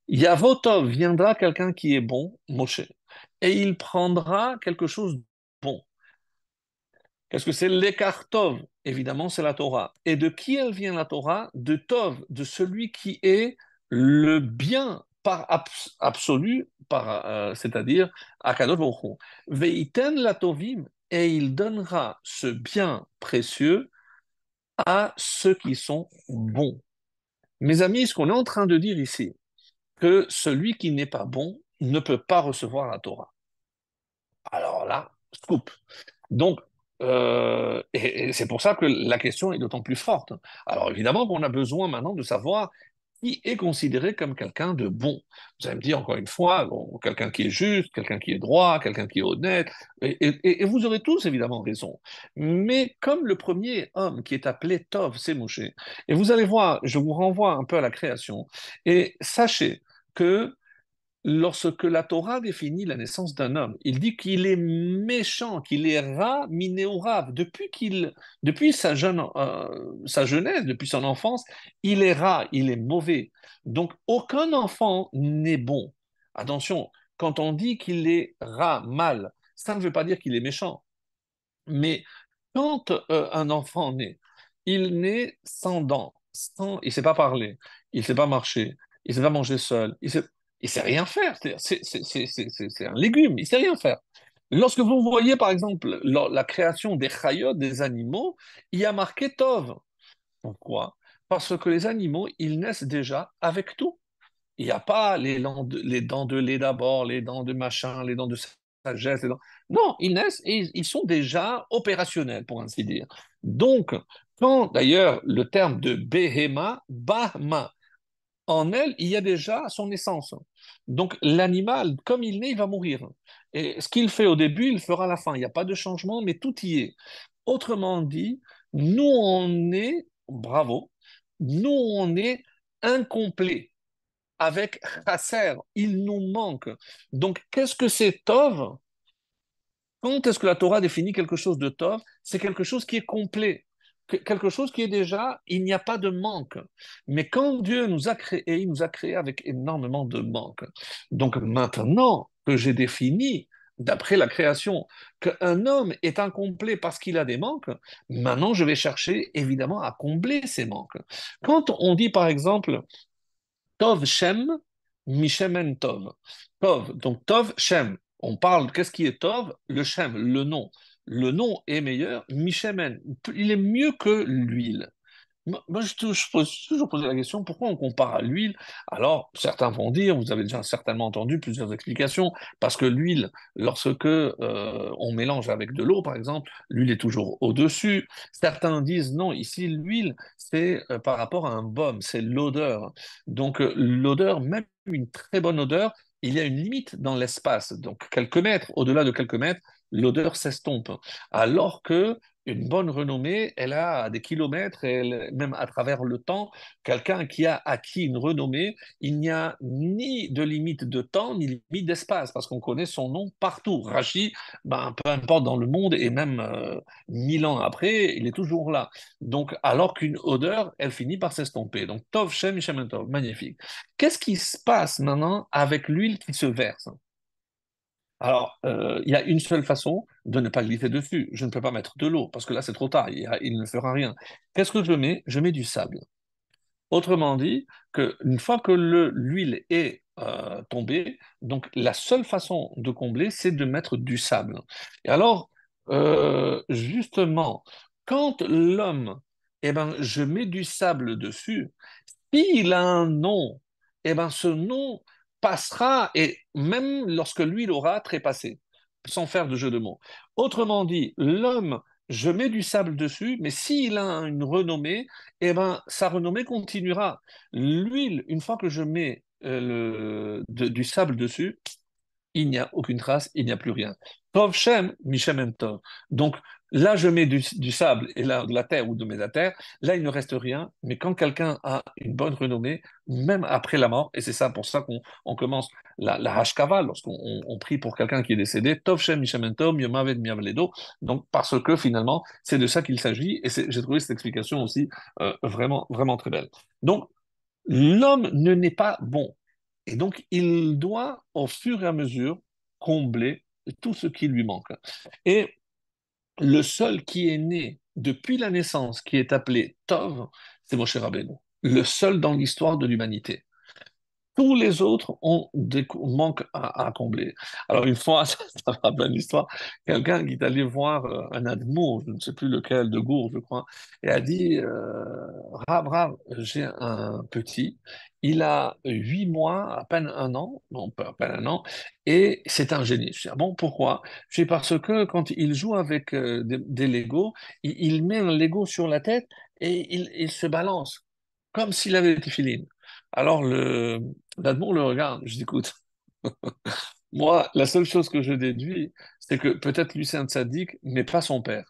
Yavotov viendra quelqu'un qui est bon, Moshe, et il prendra quelque chose de bon. Qu'est-ce que c'est l'écartov Évidemment, c'est la Torah. Et de qui elle vient la Torah? De Tov, de celui qui est le bien par absolu, par, euh, c'est-à-dire Baruch Veiten la tovim, et il donnera ce bien précieux à ceux qui sont bons. Mes amis, ce qu'on est en train de dire ici, que celui qui n'est pas bon ne peut pas recevoir la Torah. Alors là, scoop. Donc, euh, c'est pour ça que la question est d'autant plus forte. Alors évidemment qu'on a besoin maintenant de savoir qui est considéré comme quelqu'un de bon. Vous allez me dire encore une fois, quelqu'un qui est juste, quelqu'un qui est droit, quelqu'un qui est honnête, et, vous aurez tous évidemment raison. Mais comme le premier homme qui est appelé Tov, c'est Moshe, et vous allez voir, je vous renvoie un peu à la création, et sachez que lorsque la Torah définit la naissance d'un homme, il dit qu'il est méchant, qu'il est rat, minéorav. Depuis, qu'il, depuis sa, jeune, euh, sa jeunesse, depuis son enfance, il est rat, il est mauvais. Donc aucun enfant n'est bon. Attention, quand on dit qu'il est rat, mal, ça ne veut pas dire qu'il est méchant. Mais quand euh, un enfant naît, il naît sans dents, sans, il ne sait pas parler, il ne sait pas marcher, il ne sait pas manger seul, il sait, il sait rien faire. C'est un légume, il sait rien faire. Lorsque vous voyez, par exemple, la, création des chayot, des animaux, il y a marqué Tov. Pourquoi? Parce que les animaux, ils naissent déjà avec tout. Il n'y a pas les, dents de lait d'abord, les dents de machin, les dents de sagesse. Non, ils naissent et ils sont déjà opérationnels, pour ainsi dire. Donc, quand d'ailleurs le terme de behema, bahma, en elle, il y a déjà son essence. Donc l'animal, comme il naît, il va mourir. Et ce qu'il fait au début, il fera à la fin. Il n'y a pas de changement, mais tout y est. Autrement dit, nous, on est, bravo, nous, on est incomplet. Avec Chasser, il nous manque. Donc, qu'est-ce que c'est Tov? Quand est-ce que la Torah définit quelque chose de Tov? C'est quelque chose qui est complet quelque chose qui est déjà, il n'y a pas de manque. Mais quand Dieu nous a créés, il nous a créés avec énormément de manque. Donc maintenant que j'ai défini, d'après la création, qu'un homme est incomplet parce qu'il a des manques, maintenant je vais chercher évidemment à combler ces manques. Quand on dit par exemple Tov Shem, Mishemen Tov. Tov, donc Tov Shem. On parle, qu'est-ce qui est Tov? Le Shem, le nom le nom est meilleur, Michemen, il est mieux que l'huile. Moi, je, pose toujours poser la question, pourquoi on compare à l'huile? Alors, certains vont dire, vous avez déjà certainement entendu plusieurs explications, parce que l'huile, lorsque euh, on mélange avec de l'eau, par exemple, l'huile est toujours au-dessus. Certains disent, non, ici, l'huile, c'est euh, par rapport à un baume, c'est l'odeur. Donc, euh, l'odeur, même une très bonne odeur, il y a une limite dans l'espace. Donc, quelques mètres, au-delà de quelques mètres, l'odeur s'estompe. Alors que une bonne renommée, elle a des kilomètres, et même à travers le temps, quelqu'un qui a acquis une renommée, il n'y a ni de limite de temps, ni limite d'espace, parce qu'on connaît son nom partout. Rachi, ben, peu importe dans le monde, et même euh, mille ans après, il est toujours là. Donc, alors qu'une odeur, elle finit par s'estomper. Donc, Tov Shem Tov, magnifique. Qu'est-ce qui se passe maintenant avec l'huile qui se verse? Alors, euh, il y a une seule façon de ne pas glisser dessus. Je ne peux pas mettre de l'eau, parce que là, c'est trop tard, il, ne fera rien. Qu'est-ce que je mets? Je mets du sable. Autrement dit, que une fois que l'huile est euh, tombée, donc la seule façon de combler, c'est de mettre du sable. Et alors, euh, justement, quand l'homme, eh ben, je mets du sable dessus, s'il a un nom, eh ben, ce nom passera, et même lorsque lui l'aura trépassé, sans faire de jeu de mots. Autrement dit, l'homme, je mets du sable dessus, mais s'il a une renommée, eh ben, sa renommée continuera. L'huile, une fois que je mets euh, du sable dessus, il n'y a aucune trace, il n'y a plus rien. Tov Shem, Mishem Tov. Donc, Là, je mets du, sable et là, de la terre ou de la terre. Là, il ne reste rien. Mais quand quelqu'un a une bonne renommée, même après la mort, et c'est ça pour ça qu'on commence la, la hashkava, lorsqu'on prie pour quelqu'un qui est décédé, Tov Shem Miavledo. Donc, parce que finalement, c'est de ça qu'il s'agit. Et j'ai trouvé cette explication aussi euh, vraiment, vraiment très belle. Donc, l'homme ne n'est pas bon. Et donc, il doit, au fur et à mesure, combler tout ce qui lui manque. Et le seul qui est né depuis la naissance, qui est appelé Tov, c'est Moshe Rabbeinu. Le seul dans l'histoire de l'humanité. Tous les autres ont des manques à, combler. Alors une fois, ça, ça me rappelle l'histoire, quelqu'un qui est allé voir euh, un admour, je ne sais plus lequel, de Gour, je crois, et a dit, euh, Rab, j'ai un petit, il a huit mois, à peine un an, non, pas à peine un an, et c'est un génie. Je dis, ah bon, pourquoi? Dis, parce que quand il joue avec euh, des, des Legos, il, met un Lego sur la tête et il, il se balance, comme s'il avait des filines. Alors, le, D'Admon le regarde, je dis, écoute, moi, la seule chose que je déduis, c'est que peut-être un sadique, mais pas son père.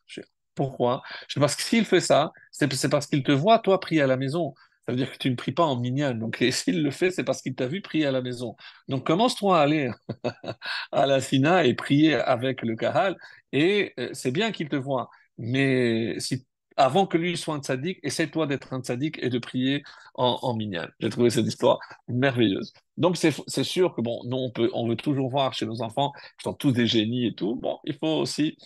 Pourquoi? Je Parce que s'il fait ça, c'est parce qu'il te voit, toi, prier à la maison. Ça veut dire que tu ne pries pas en mignonne. Donc, s'il le fait, c'est parce qu'il t'a vu prier à la maison. Donc, commence-toi à aller à la Sina et prier avec le Kahal. Et euh, c'est bien qu'il te voit. Mais si avant que lui soit un tzaddik, essaie-toi d'être un tzaddik et de prier en, en J'ai trouvé cette histoire merveilleuse. Donc, c'est sûr que, bon, nous, on, peut, on veut toujours voir chez nos enfants, qui sont tous des génies et tout. Bon, il faut aussi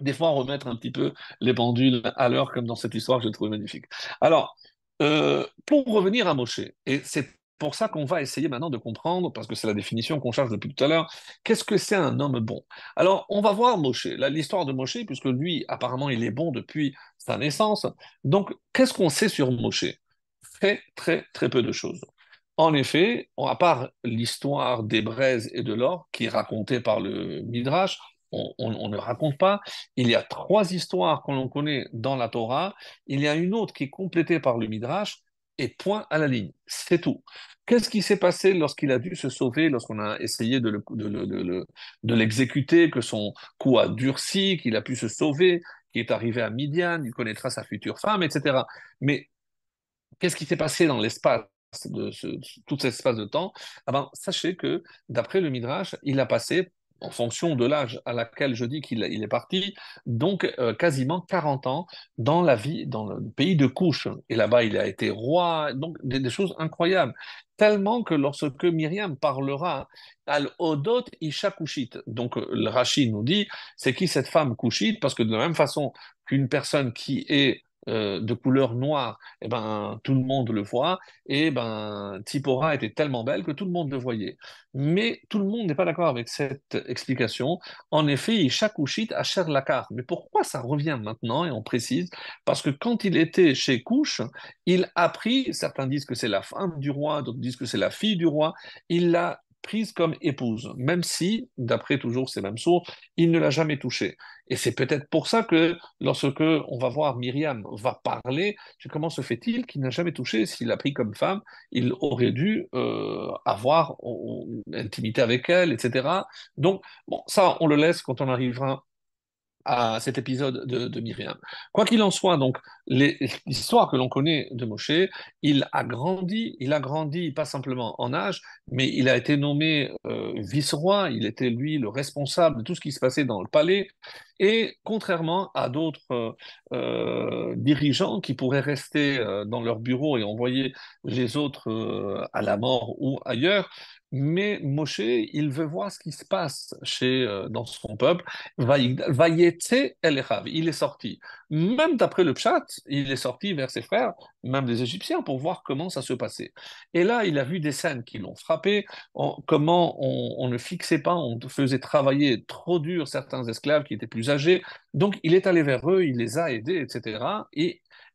des fois remettre un petit peu les pendules à l'heure, comme dans cette histoire que j'ai trouvé magnifique. Alors, euh, pour revenir à Moshe, et c'est pour ça qu'on va essayer maintenant de comprendre, parce que c'est la définition qu'on cherche depuis tout à l'heure, qu'est-ce que c'est un homme bon? Alors, on va voir Moshe, l'histoire de Moshe, puisque lui, apparemment, il est bon depuis sa naissance. Donc, qu'est-ce qu'on sait sur Moshe? Très, très, très peu de choses. En effet, à part l'histoire des braises et de l'or, qui est racontée par le Midrash, on, on, ne raconte pas. Il y a trois histoires que l'on connaît dans la Torah. Il y a une autre qui est complétée par le Midrash, et point à la ligne. C'est tout. Qu'est-ce qui s'est passé lorsqu'il a dû se sauver, lorsqu'on a essayé de, l'exécuter, que son cou a durci, qu'il a pu se sauver, qu'il est arrivé à Midian, il connaîtra sa future femme, etc. Mais qu'est-ce qui s'est passé dans l'espace de tout cet espace de temps? Ah ben, Sachez que, d'après le Midrash, il a passé en fonction de l'âge à laquelle je dis qu'il est parti, donc euh, quasiment 40 ans dans la vie, dans le pays de Couche. Et là-bas, il a été roi, donc des, choses incroyables. Tellement que lorsque Myriam parlera al-Odot Isha Kushit, donc euh, le Rachid nous dit, c'est qui cette femme Kushite Parce que de la même façon qu'une personne qui est euh, de couleur noire, et eh ben, tout le monde le voit, et ben, Tipora était tellement belle que tout le monde le voyait. Mais tout le monde n'est pas d'accord avec cette explication. En effet, Chakushit a cher la carte. Mais pourquoi ça revient maintenant Et on précise, parce que quand il était chez Couche, il a pris, certains disent que c'est la femme du roi, d'autres disent que c'est la fille du roi, il l'a prise comme épouse, même si, d'après toujours ces mêmes sources, il ne l'a jamais touchée. Et c'est peut-être pour ça que lorsque on va voir Myriam va parler, comment se fait-il qu'il n'a jamais touché? S'il l'a pris comme femme, il aurait dû euh, avoir une intimité avec elle, etc. Donc, bon, ça, on le laisse quand on arrivera à cet épisode de, de Myriam. Quoi qu'il en soit, donc, l'histoire que l'on connaît de Moshe, il a grandi, il a grandi pas simplement en âge, mais il a été nommé euh, vice-roi, il était lui le responsable de tout ce qui se passait dans le palais, et contrairement à d'autres euh, euh, dirigeants qui pourraient rester euh, dans leur bureau et envoyer les autres euh, à la mort ou ailleurs, mais Moshe, il veut voir ce qui se passe chez, euh, dans son peuple. Il est sorti. Même d'après le chat, il est sorti vers ses frères, même les Égyptiens, pour voir comment ça se passait. Et là, il a vu des scènes qui l'ont frappé, comment on, ne fixait pas, on faisait travailler trop dur certains esclaves qui étaient plus âgés. Donc, il est allé vers eux, il les a aidés, etc.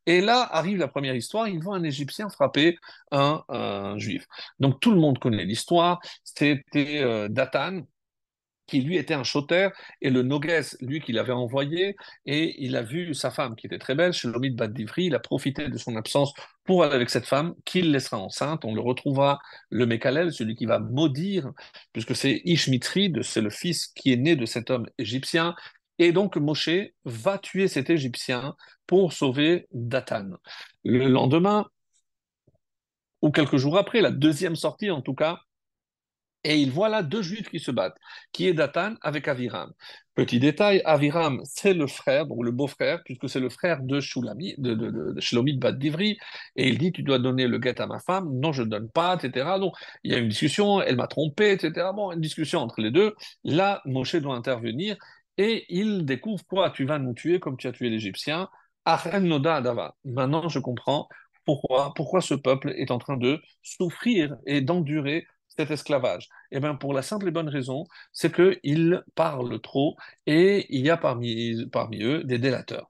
Et là arrive la première histoire, ils voient un Égyptien frapper un, un juif. Donc tout le monde connaît l'histoire, c'était euh, Datan, qui lui était un choter, et le Nogues, lui, qui l'avait envoyé, et il a vu sa femme, qui était très belle, chez Lomid Baddivri, il a profité de son absence pour aller avec cette femme, qu'il laissera enceinte, on le retrouvera, le Mekalel, celui qui va maudire, puisque c'est Ishmitri, c'est le fils qui est né de cet homme égyptien, et donc Moshe va tuer cet Égyptien pour sauver Datan. Le lendemain, ou quelques jours après, la deuxième sortie en tout cas, et il voit là deux juifs qui se battent, qui est Datan avec Aviram. Petit détail, Aviram, c'est le frère, donc le beau-frère, puisque c'est le frère de Shulami, de, de, Bad Divri, et il dit, tu dois donner le guet à ma femme, non, je ne donne pas, etc. Donc, il y a une discussion, elle m'a trompé, etc. Bon, une discussion entre les deux. Là, Moshe doit intervenir, et il découvre quoi Tu vas nous tuer comme tu as tué l'Égyptien. Maintenant, je comprends pourquoi, pourquoi ce peuple est en train de souffrir et d'endurer cet esclavage Eh pour la simple et bonne raison, c'est qu'ils parlent trop et il y a parmi, parmi eux des délateurs.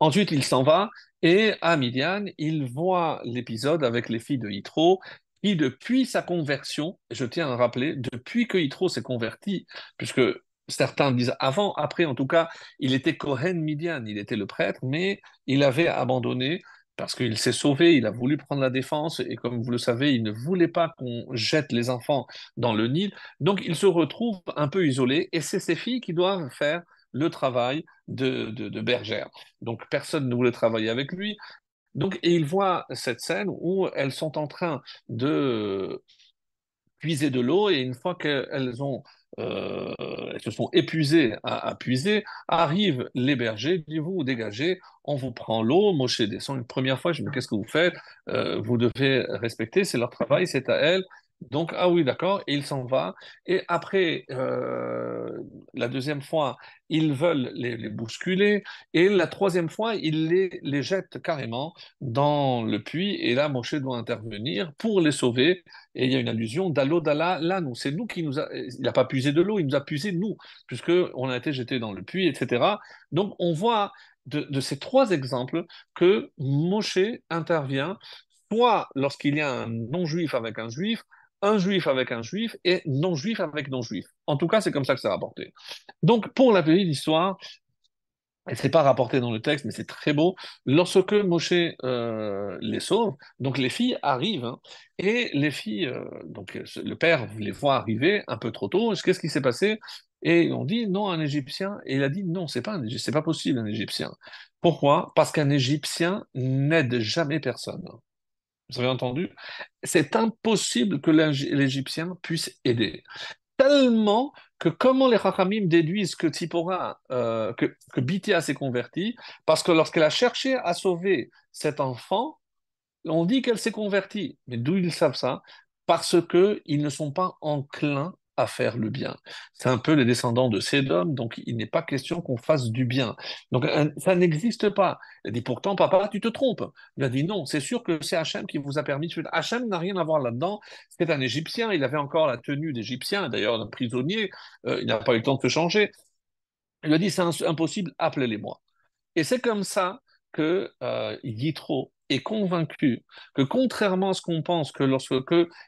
Ensuite, il s'en va et à Midian, il voit l'épisode avec les filles de Yitro qui, depuis sa conversion, je tiens à rappeler, depuis que Yitro s'est converti, puisque certains disent avant, après en tout cas, il était Kohen Midian, il était le prêtre, mais il avait abandonné parce qu'il s'est sauvé, il a voulu prendre la défense, et comme vous le savez, il ne voulait pas qu'on jette les enfants dans le Nil. Donc il se retrouve un peu isolé, et c'est ses filles qui doivent faire le travail de, de, bergère. Donc personne ne voulait travailler avec lui. Donc, et il voit cette scène où elles sont en train de puiser de l'eau, et une fois qu'elles ont euh, elles se sont épuisées à, puiser, arrivent les bergers, disent vous, dégagez, on vous prend l'eau, Moshe descend une première fois, je dis qu'est-ce que vous faites? Euh, Vous devez respecter, c'est leur travail, c'est à elles, donc, ah oui, d'accord, il s'en va. Et après, euh, la deuxième fois, ils veulent les, les, bousculer. Et la troisième fois, ils les, les jettent carrément dans le puits. Et là, Moshe doit intervenir pour les sauver. Et il y a une allusion d'Allo Dalla, là, nous, c'est nous qui nous. Il n'a pas puisé de l'eau, il nous a puisé nous, puisqu'on a été jetés dans le puits, etc. Donc, on voit de, de ces trois exemples que Moshe intervient soit lorsqu'il y a un non-juif avec un juif, un juif avec un juif et non-juif avec non-juif. En tout cas, c'est comme ça que c'est rapporté. Donc, pour la petite histoire, et c'est pas rapporté dans le texte, mais c'est très beau. Lorsque Moshe euh, les sauve, donc les filles arrivent, hein, et les filles, euh, donc le père les voit arriver un peu trop tôt. Qu'est-ce qui s'est passé? Et on dit non, un Égyptien. Et il a dit non, c'est pas pas possible un Égyptien. Pourquoi? Parce qu'un Égyptien n'aide jamais personne. Vous avez entendu? C'est impossible que l'Égyptien puisse aider. Tellement que comment les Chachamim déduisent que Tzipora, euh, que Bithia s'est convertie, parce que lorsqu'elle a cherché à sauver cet enfant, on dit qu'elle s'est convertie. Mais d'où ils savent ça? Parce qu'ils ne sont pas enclins à faire le bien. C'est un peu les descendants de Sédom, donc il n'est pas question qu'on fasse du bien. Donc ça n'existe pas. Il dit pourtant, papa, tu te trompes. Il a dit non, c'est sûr que c'est Hachem qui vous a permis de Hachem n'a rien à voir là-dedans. C'est un Égyptien, il avait encore la tenue d'Égyptien, d'ailleurs un prisonnier, euh, il n'a pas eu le temps de se changer. Il a dit c'est impossible, appelez-les-moi. Et c'est comme ça que euh, Yitro est convaincu que contrairement à ce qu'on pense, que lorsque,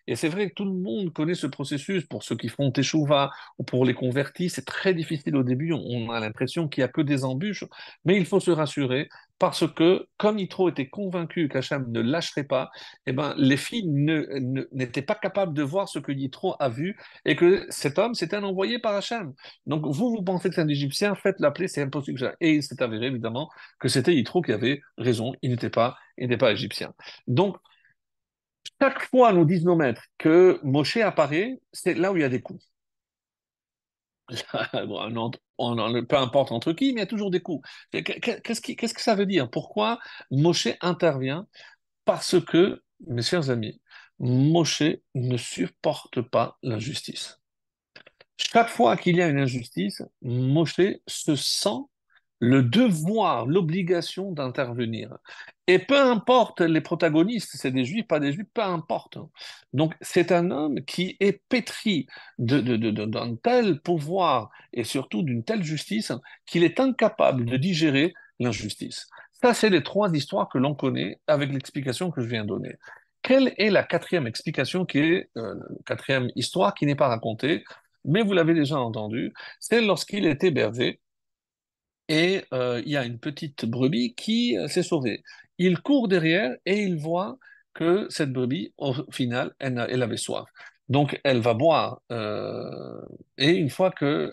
et c'est vrai que tout le monde connaît ce processus, pour ceux qui font Teshuvah ou pour les convertis, c'est très difficile au début, on a l'impression qu'il n'y a que des embûches, mais il faut se rassurer, parce que comme Yitro était convaincu qu'Hachem ne lâcherait pas, eh ben, les filles n'étaient pas capables de voir ce que Yitro a vu, et que cet homme, c'était un envoyé par Hachem. Donc vous, vous pensez que c'est un Égyptien, faites l'appeler, c'est impossible. Et il s'est avéré évidemment que c'était Yitro qui avait raison, il n'était pas il n'est pas égyptien. Donc, chaque fois, nous disent nos maîtres que Moshe apparaît, c'est là où il y a des coups. peu importe entre qui, mais il y a toujours des coups. Qu'est-ce, qu'est-ce que ça veut dire? Pourquoi Moshe intervient? Parce que, mes chers amis, Moshe ne supporte pas l'injustice. Chaque fois qu'il y a une injustice, Moshe se sent le devoir, l'obligation d'intervenir. Et peu importe les protagonistes, c'est des juifs, pas des juifs, peu importe. Donc c'est un homme qui est pétri d'un de, tel pouvoir et surtout d'une telle justice qu'il est incapable de digérer l'injustice. Ça, c'est les trois histoires que l'on connaît avec l'explication que je viens de donner. Quelle est la quatrième explication qui est euh, la quatrième histoire qui n'est pas racontée, mais vous l'avez déjà entendu, c'est lorsqu'il est hébergé et euh, il y a une petite brebis qui euh, s'est sauvée. Il court derrière et il voit que cette brebis, au final, elle, avait soif. Donc, elle va boire. Euh, et une fois qu'elle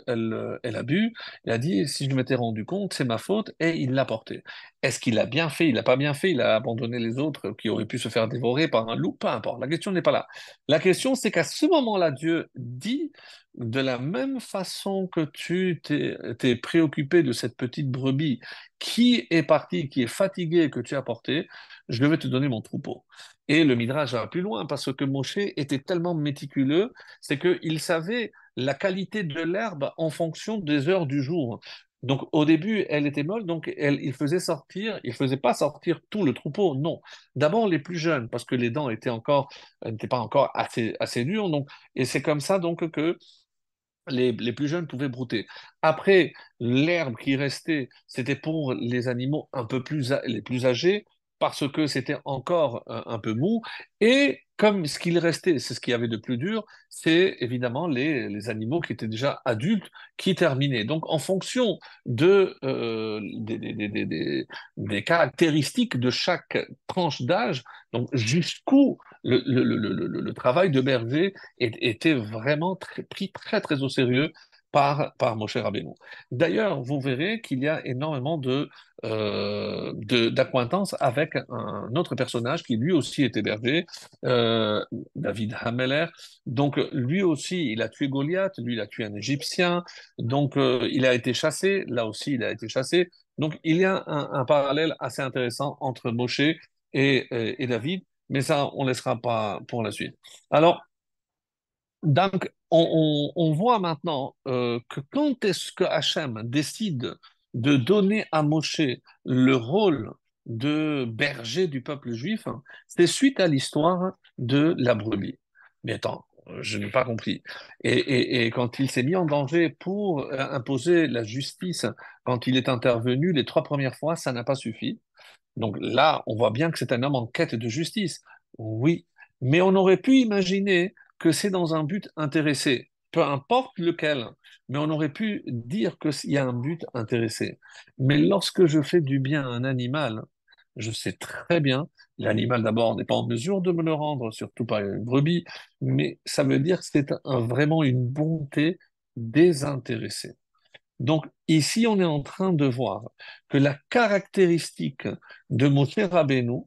elle a bu, elle a dit, si je m'étais rendu compte, c'est ma faute, et il l'a portée. Est-ce qu'il a bien fait? Il n'a pas bien fait? Il a abandonné les autres qui auraient pu se faire dévorer par un loup? Peu importe. La question n'est pas là. La question, c'est qu'à ce moment-là, Dieu dit, de la même façon que tu t'es préoccupé de cette petite brebis qui est partie, qui est fatiguée, que tu as portée, je vais te donner mon troupeau. Et le Midrash va plus loin parce que Moshe était tellement méticuleux, c'est qu'il savait la qualité de l'herbe en fonction des heures du jour. Donc au début, elle était molle, donc il faisait sortir, il faisait pas sortir tout le troupeau, non. D'abord les plus jeunes, parce que les dents étaient encore, n'étaient pas encore assez, assez dures, donc, et c'est comme ça donc que les, plus jeunes pouvaient brouter. Après, l'herbe qui restait, c'était pour les animaux un peu plus, âgés, parce que c'était encore un, peu mou. Et comme ce qu'il restait, c'est ce qu'il y avait de plus dur, c'est évidemment les, animaux qui étaient déjà adultes qui terminaient. Donc, en fonction de, euh, des, caractéristiques de chaque tranche d'âge, donc jusqu'où le, travail de berger était vraiment pris très très au sérieux par, Moshe Rabbeinu. D'ailleurs, vous verrez qu'il y a énormément de, euh, avec un autre personnage qui lui aussi est hébergé, euh, David Hameler. Donc lui aussi, il a tué Goliath, lui il a tué un Égyptien, donc euh, il a été chassé, là aussi il a été chassé. Donc il y a un, parallèle assez intéressant entre Moshe et, et, David, mais ça on laissera pas pour la suite. Alors, donc, on, voit maintenant euh, que quand est-ce que Hachem décide de donner à Moshe le rôle de berger du peuple juif, c'est suite à l'histoire de la brebis. Mais attends, je n'ai pas compris. Et, quand il s'est mis en danger pour euh, imposer la justice, quand il est intervenu les trois premières fois, ça n'a pas suffi. Donc là, on voit bien que c'est un homme en quête de justice. Oui, mais on aurait pu imaginer que c'est dans un but intéressé, peu importe lequel, mais on aurait pu dire qu'il y a un but intéressé. Mais lorsque je fais du bien à un animal, je sais très bien, l'animal d'abord n'est pas en mesure de me le rendre, surtout pas une brebis, mais ça veut dire que c'est vraiment une bonté désintéressée. Donc ici, on est en train de voir que la caractéristique de Moshe Rabbeinu,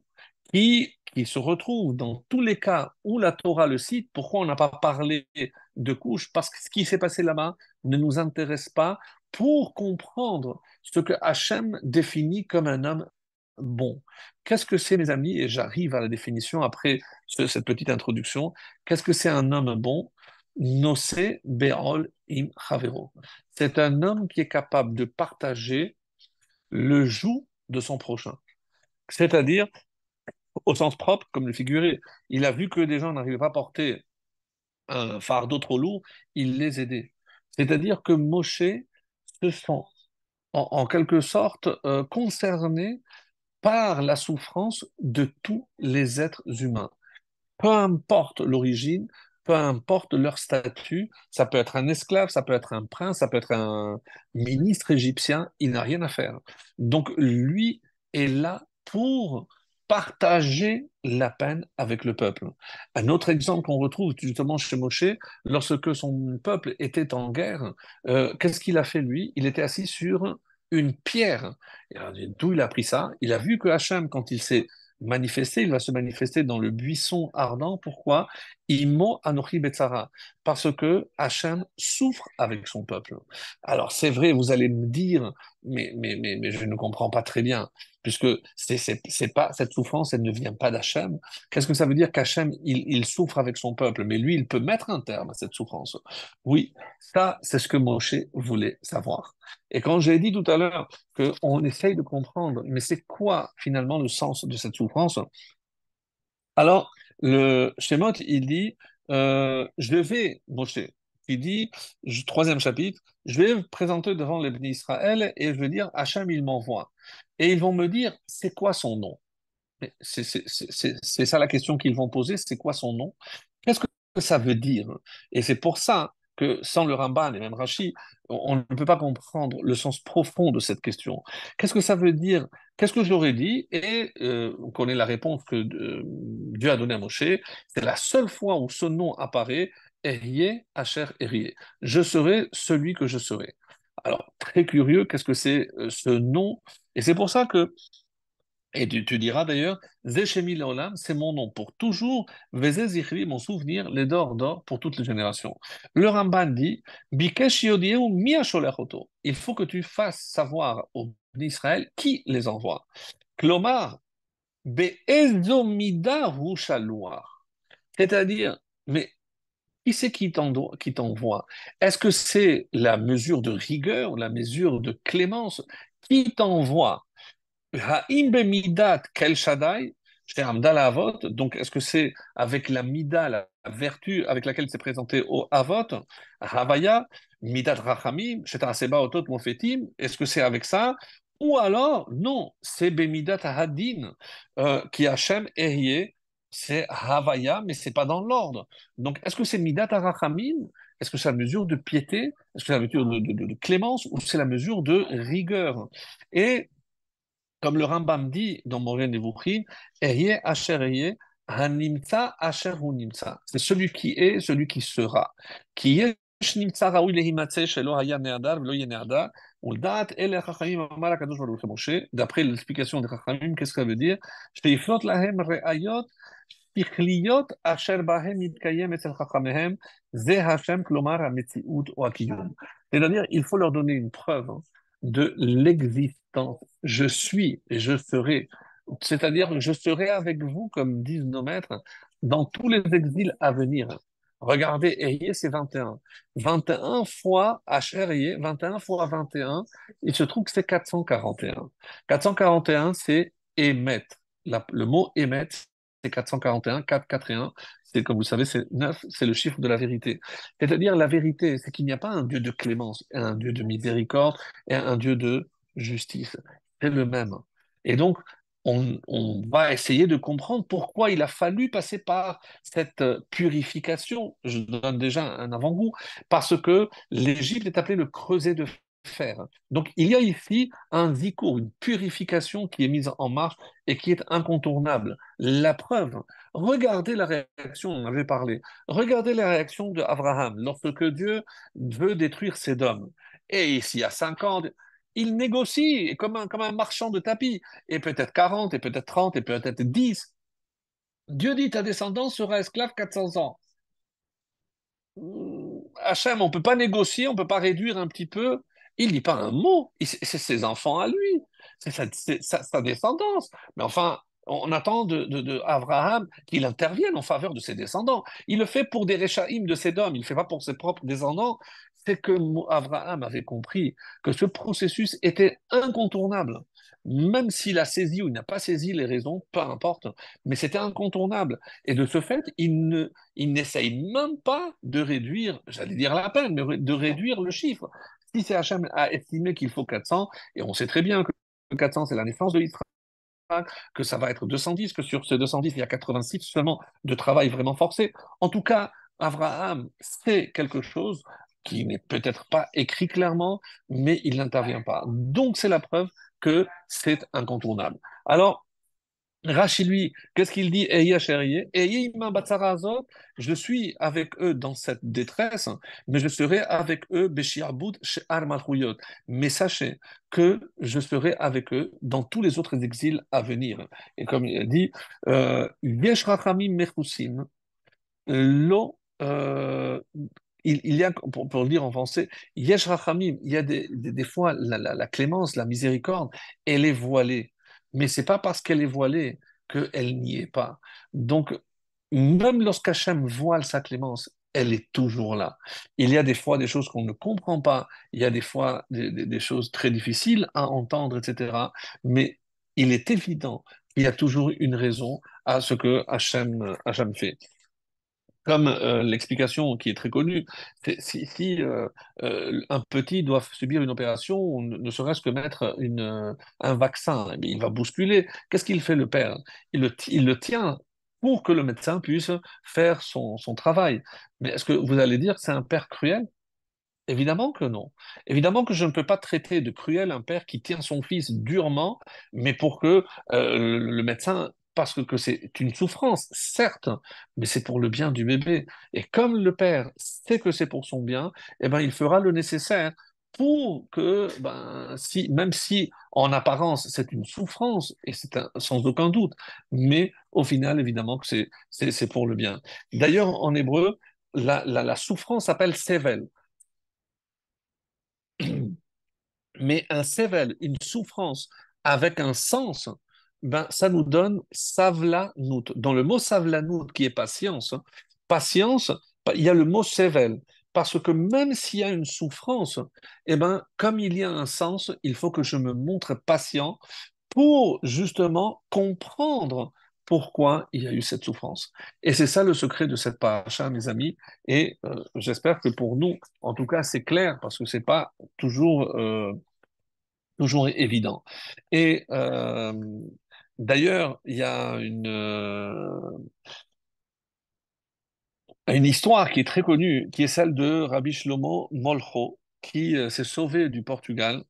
qui qui se retrouve dans tous les cas où la Torah le cite. Pourquoi on n'a pas parlé de couches? Parce que ce qui s'est passé là-bas ne nous intéresse pas pour comprendre ce que Hachem définit comme un homme bon. Qu'est-ce que c'est, mes amis? Et j'arrive à la définition après cette petite introduction. Qu'est-ce que c'est un homme bon? Nosé Be'ol im Havero. C'est un homme qui est capable de partager le joug de son prochain. C'est-à-dire, au sens propre comme le figuré. Il a vu que des gens n'arrivaient pas à porter un fardeau trop lourd, il les aidait. C'est-à-dire que Moshe se sent en, quelque sorte euh, concerné par la souffrance de tous les êtres humains. Peu importe l'origine, peu importe leur statut, ça peut être un esclave, ça peut être un prince, ça peut être un ministre égyptien, il n'a rien à faire. Donc lui est là pour partager la peine avec le peuple. Un autre exemple qu'on retrouve justement chez Moshe, lorsque son peuple était en guerre, euh, qu'est-ce qu'il a fait lui? Il était assis sur une pierre. D'où il a pris ça? Il a vu que Hachem, quand il s'est manifester, il va se manifester dans le buisson ardent. Pourquoi? Imo Anochi Betzara. Parce que Hachem souffre avec son peuple. Alors c'est vrai, vous allez me dire, mais, mais, mais je ne comprends pas très bien, puisque c'est, pas, cette souffrance, elle ne vient pas d'Hachem. Qu'est-ce que ça veut dire qu'Hachem, il souffre avec son peuple, mais lui, il peut mettre un terme à cette souffrance Oui, ça, c'est ce que Moshe voulait savoir. Et quand j'ai dit tout à l'heure qu'on essaye de comprendre, mais c'est quoi finalement le sens de cette souffrance? Alors, le Shemot, il dit, euh, je vais, Moshe, il dit, troisième chapitre, je vais me présenter devant les bénis Israël et je vais dire, Hachem, il m'envoie. Et ils vont me dire, c'est quoi son nom? C'est ça la question qu'ils vont poser, c'est quoi son nom? Qu'est-ce que ça veut dire? Et c'est pour ça que sans le Ramban et même Rashi, on, ne peut pas comprendre le sens profond de cette question. Qu'est-ce que ça veut dire? Qu'est-ce que j'aurais dit? Et euh, on connaît la réponse que euh, Dieu a donnée à Moshe. C'est la seule fois où ce nom apparaît, Erie, Asher, Erie. Je serai celui que je serai. Alors, très curieux, qu'est-ce que c'est euh, ce nom? Et c'est pour ça que et tu, diras d'ailleurs, Zeshemi Leolam, c'est mon nom pour toujours, Vezé mon souvenir, les d'or d'or pour toutes les générations. Le Ramban dit, Bikesh Il faut que tu fasses savoir au Israël qui les envoie. Klomar, Be'ezomida C'est-à-dire, mais qui c'est qui t'envoie? Est-ce que c'est la mesure de rigueur, la mesure de clémence Qui t'envoie? Donc est-ce que c'est avec la mida, la vertu avec laquelle c'est présenté au Avot, Havaya, Midat Rachamim, Otot Mofetim, est-ce que c'est avec ça? Ou alors, non, c'est Bemidat Hadin, euh, qui Hachem Erie, c'est Havaya, mais c'est pas dans l'ordre. Donc, est-ce que c'est Midat Arachamim? Est-ce que c'est la mesure de piété? Est-ce que c'est la mesure de, clémence Ou c'est la mesure de rigueur? Et comme le Rambam dit dans Morien Nevuchim, Eye Asher Hanimta Asher Hunimta. C'est celui qui est, celui qui sera. Qui est D'après l'explication des Rachamim, qu'est-ce que ça veut dire c'est-à-dire, il faut leur donner une preuve de l'existence. Je suis et je serai. C'est-à-dire, je serai avec vous, comme disent nos maîtres, dans tous les exils à venir. Regardez, Eyé, c'est 21. 21 fois HR Eyé, 21 fois 21, il se trouve que c'est 441. 441, c'est émettre. le mot émettre, c'est 441, 4, 4 et 1 c'est comme vous savez, c'est 9, c'est le chiffre de la vérité. C'est-à-dire la vérité, c'est qu'il n'y a pas un Dieu de clémence, un Dieu de miséricorde et un Dieu de justice. C'est le même. Et donc, on, va essayer de comprendre pourquoi il a fallu passer par cette purification. Je donne déjà un avant-goût, parce que l'Égypte est appelée le creuset de faire. Donc il y a ici un zikour, une purification qui est mise en marche et qui est incontournable. La preuve, regardez la réaction, on avait parlé, regardez la réaction de Abraham lorsque Dieu veut détruire Sédom. Et ici, à 50, il négocie comme un, comme un marchand de tapis, et peut-être 40, et peut-être 30, et peut-être 10. Dieu dit, ta descendance sera esclave 400 ans. Hachem, on ne peut pas négocier, on ne peut pas réduire un petit peu il dit pas un mot. C'est ses enfants à lui. C'est sa, descendance. Mais enfin, on attend de, qu'il intervienne en faveur de ses descendants. Il le fait pour des réchaïm de ses hommes. Il ne fait pas pour ses propres descendants. C'est que Abraham avait compris que ce processus était incontournable. Même s'il a saisi ou il n'a pas saisi les raisons, peu importe, mais c'était incontournable. Et de ce fait, il n'essaye même pas de réduire, j'allais dire la peine, mais de réduire le chiffre. Si c'est Hachem a estimé qu'il faut 400, et on sait très bien que 400 c'est la naissance de l'Israël, que ça va être 210, que sur ces 210, il y a 86 seulement de travail vraiment forcé. En tout cas, Abraham sait quelque chose qui n'est peut-être pas écrit clairement, mais il n'intervient pas. Donc c'est la preuve que c'est incontournable. Alors, Rachi, lui, qu'est-ce qu'il dit? Je suis avec eux dans cette détresse, mais je serai avec eux Mais sachez que je serai avec eux dans tous les autres exils à venir. Et comme il dit, euh, euh, il, y a, pour, pour, le dire en français, il y a des, fois la, clémence, la miséricorde, elle est voilée. Mais c'est pas parce qu'elle est voilée qu'elle n'y est pas. Donc, même lorsqu'Hachem voile sa clémence, elle est toujours là. Il y a des fois des choses qu'on ne comprend pas, il y a des fois des, choses très difficiles à entendre, etc. Mais il est évident qu'il y a toujours une raison à ce que Hachem, Hachem fait comme euh, l'explication qui est très connue, si, euh, euh, un petit doit subir une opération, ne, serait-ce que mettre un vaccin, eh il va bousculer. Qu'est-ce qu'il fait le père? Il le, tient pour que le médecin puisse faire son, travail. Mais est-ce que vous allez dire que c'est un père cruel? Évidemment que non. Évidemment que je ne peux pas traiter de cruel un père qui tient son fils durement, mais pour que le médecin parce que, c'est une souffrance, certes, mais c'est pour le bien du bébé. Et comme le père sait que c'est pour son bien, eh ben, il fera le nécessaire pour que, ben, si, même si en apparence c'est une souffrance, et c'est sans aucun doute, mais au final, évidemment, que c'est, pour le bien. D'ailleurs, en hébreu, la, la, la souffrance s'appelle sevel. Mais un sevel, une souffrance avec un sens, ben, ça nous donne savlanout. Dans le mot savlanout, qui est patience, hein, patience, il y a le mot sevel. Parce que même s'il y a une souffrance, eh ben, comme il y a un sens, il faut que je me montre patient pour justement comprendre pourquoi il y a eu cette souffrance. Et c'est ça le secret de cette paracha, mes amis. Et euh, j'espère que pour nous, en tout cas, c'est clair, parce que c'est pas toujours, euh, toujours évident. Et euh, D'ailleurs, il y a une, euh, une histoire qui est très connue, qui est celle de Rabbi Shlomo Molcho, qui euh, s'est sauvé du Portugal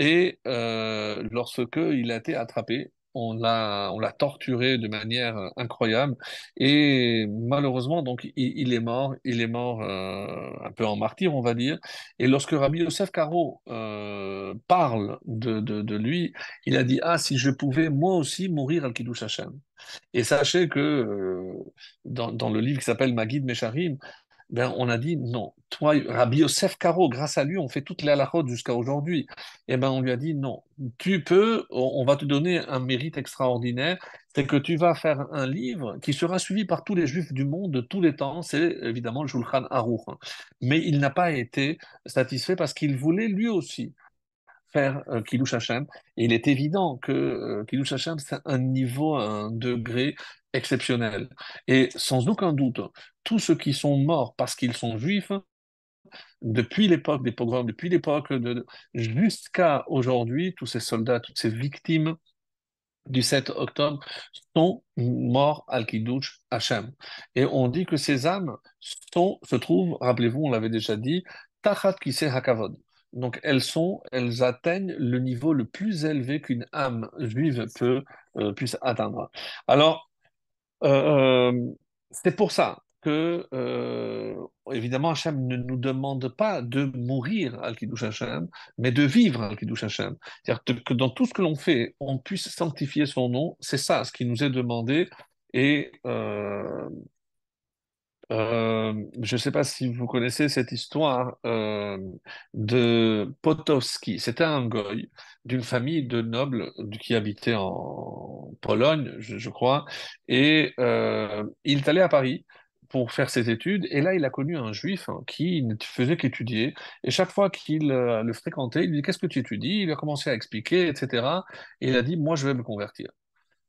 et euh, lorsque il a été attrapé on l'a, on l'a torturé de manière euh, incroyable et malheureusement donc il, est mort, il est mort euh, un peu en martyr on va dire. Et lorsque Rabbi Yosef Karo euh, parle de, de, lui, il a dit ah si je pouvais moi aussi mourir al kiddush Hashem. Et sachez que dans, dans, le livre qui s'appelle Magid Mesharim, ben, on a dit non. Toi, Rabbi Yosef Karo, grâce à lui, on fait les halachot jusqu'à aujourd'hui. Et eh ben, on lui a dit non. Tu peux, on va te donner un mérite extraordinaire, c'est que tu vas faire un livre qui sera suivi par tous les juifs du monde de tous les temps. C'est évidemment le Shulchan Aruch. Mais il n'a pas été satisfait parce qu'il voulait lui aussi faire euh, Kilouch Hashem. Et il est évident que euh, Kilouch Hashem, c'est un niveau, un degré exceptionnel. Et sans aucun doute, tous ceux qui sont morts parce qu'ils sont juifs, depuis l'époque des pogroms, depuis l'époque de, jusqu'à aujourd'hui, tous ces soldats, toutes ces victimes du 7 octobre sont morts al kiddush Hashem. Et on dit que ces âmes sont, se trouvent, rappelez-vous, on l'avait déjà dit, tachat kiseh hakavod. Donc elles sont, elles atteignent le niveau le plus élevé qu'une âme juive peut euh, puisse atteindre. Alors c'est pour ça que, euh, évidemment, Hachem ne nous demande pas de mourir al Kiddush Hachem, mais de vivre al Kiddush Hachem. C'est-à-dire que dans tout ce que l'on fait, on puisse sanctifier son nom. C'est ça ce qui nous est demandé. Et euh, euh, je ne sais pas si vous connaissez cette histoire euh, de Potowski. C'était un goy d'une famille de nobles qui habitait en Pologne, je, crois, et euh, il est allé à Paris pour faire ses études, et là il a connu un juif hein, qui ne faisait qu'étudier, et chaque fois qu'il le fréquentait, il lui dit qu'est-ce que tu étudies? Il a commencé à expliquer, etc. Et il a dit moi je vais me convertir.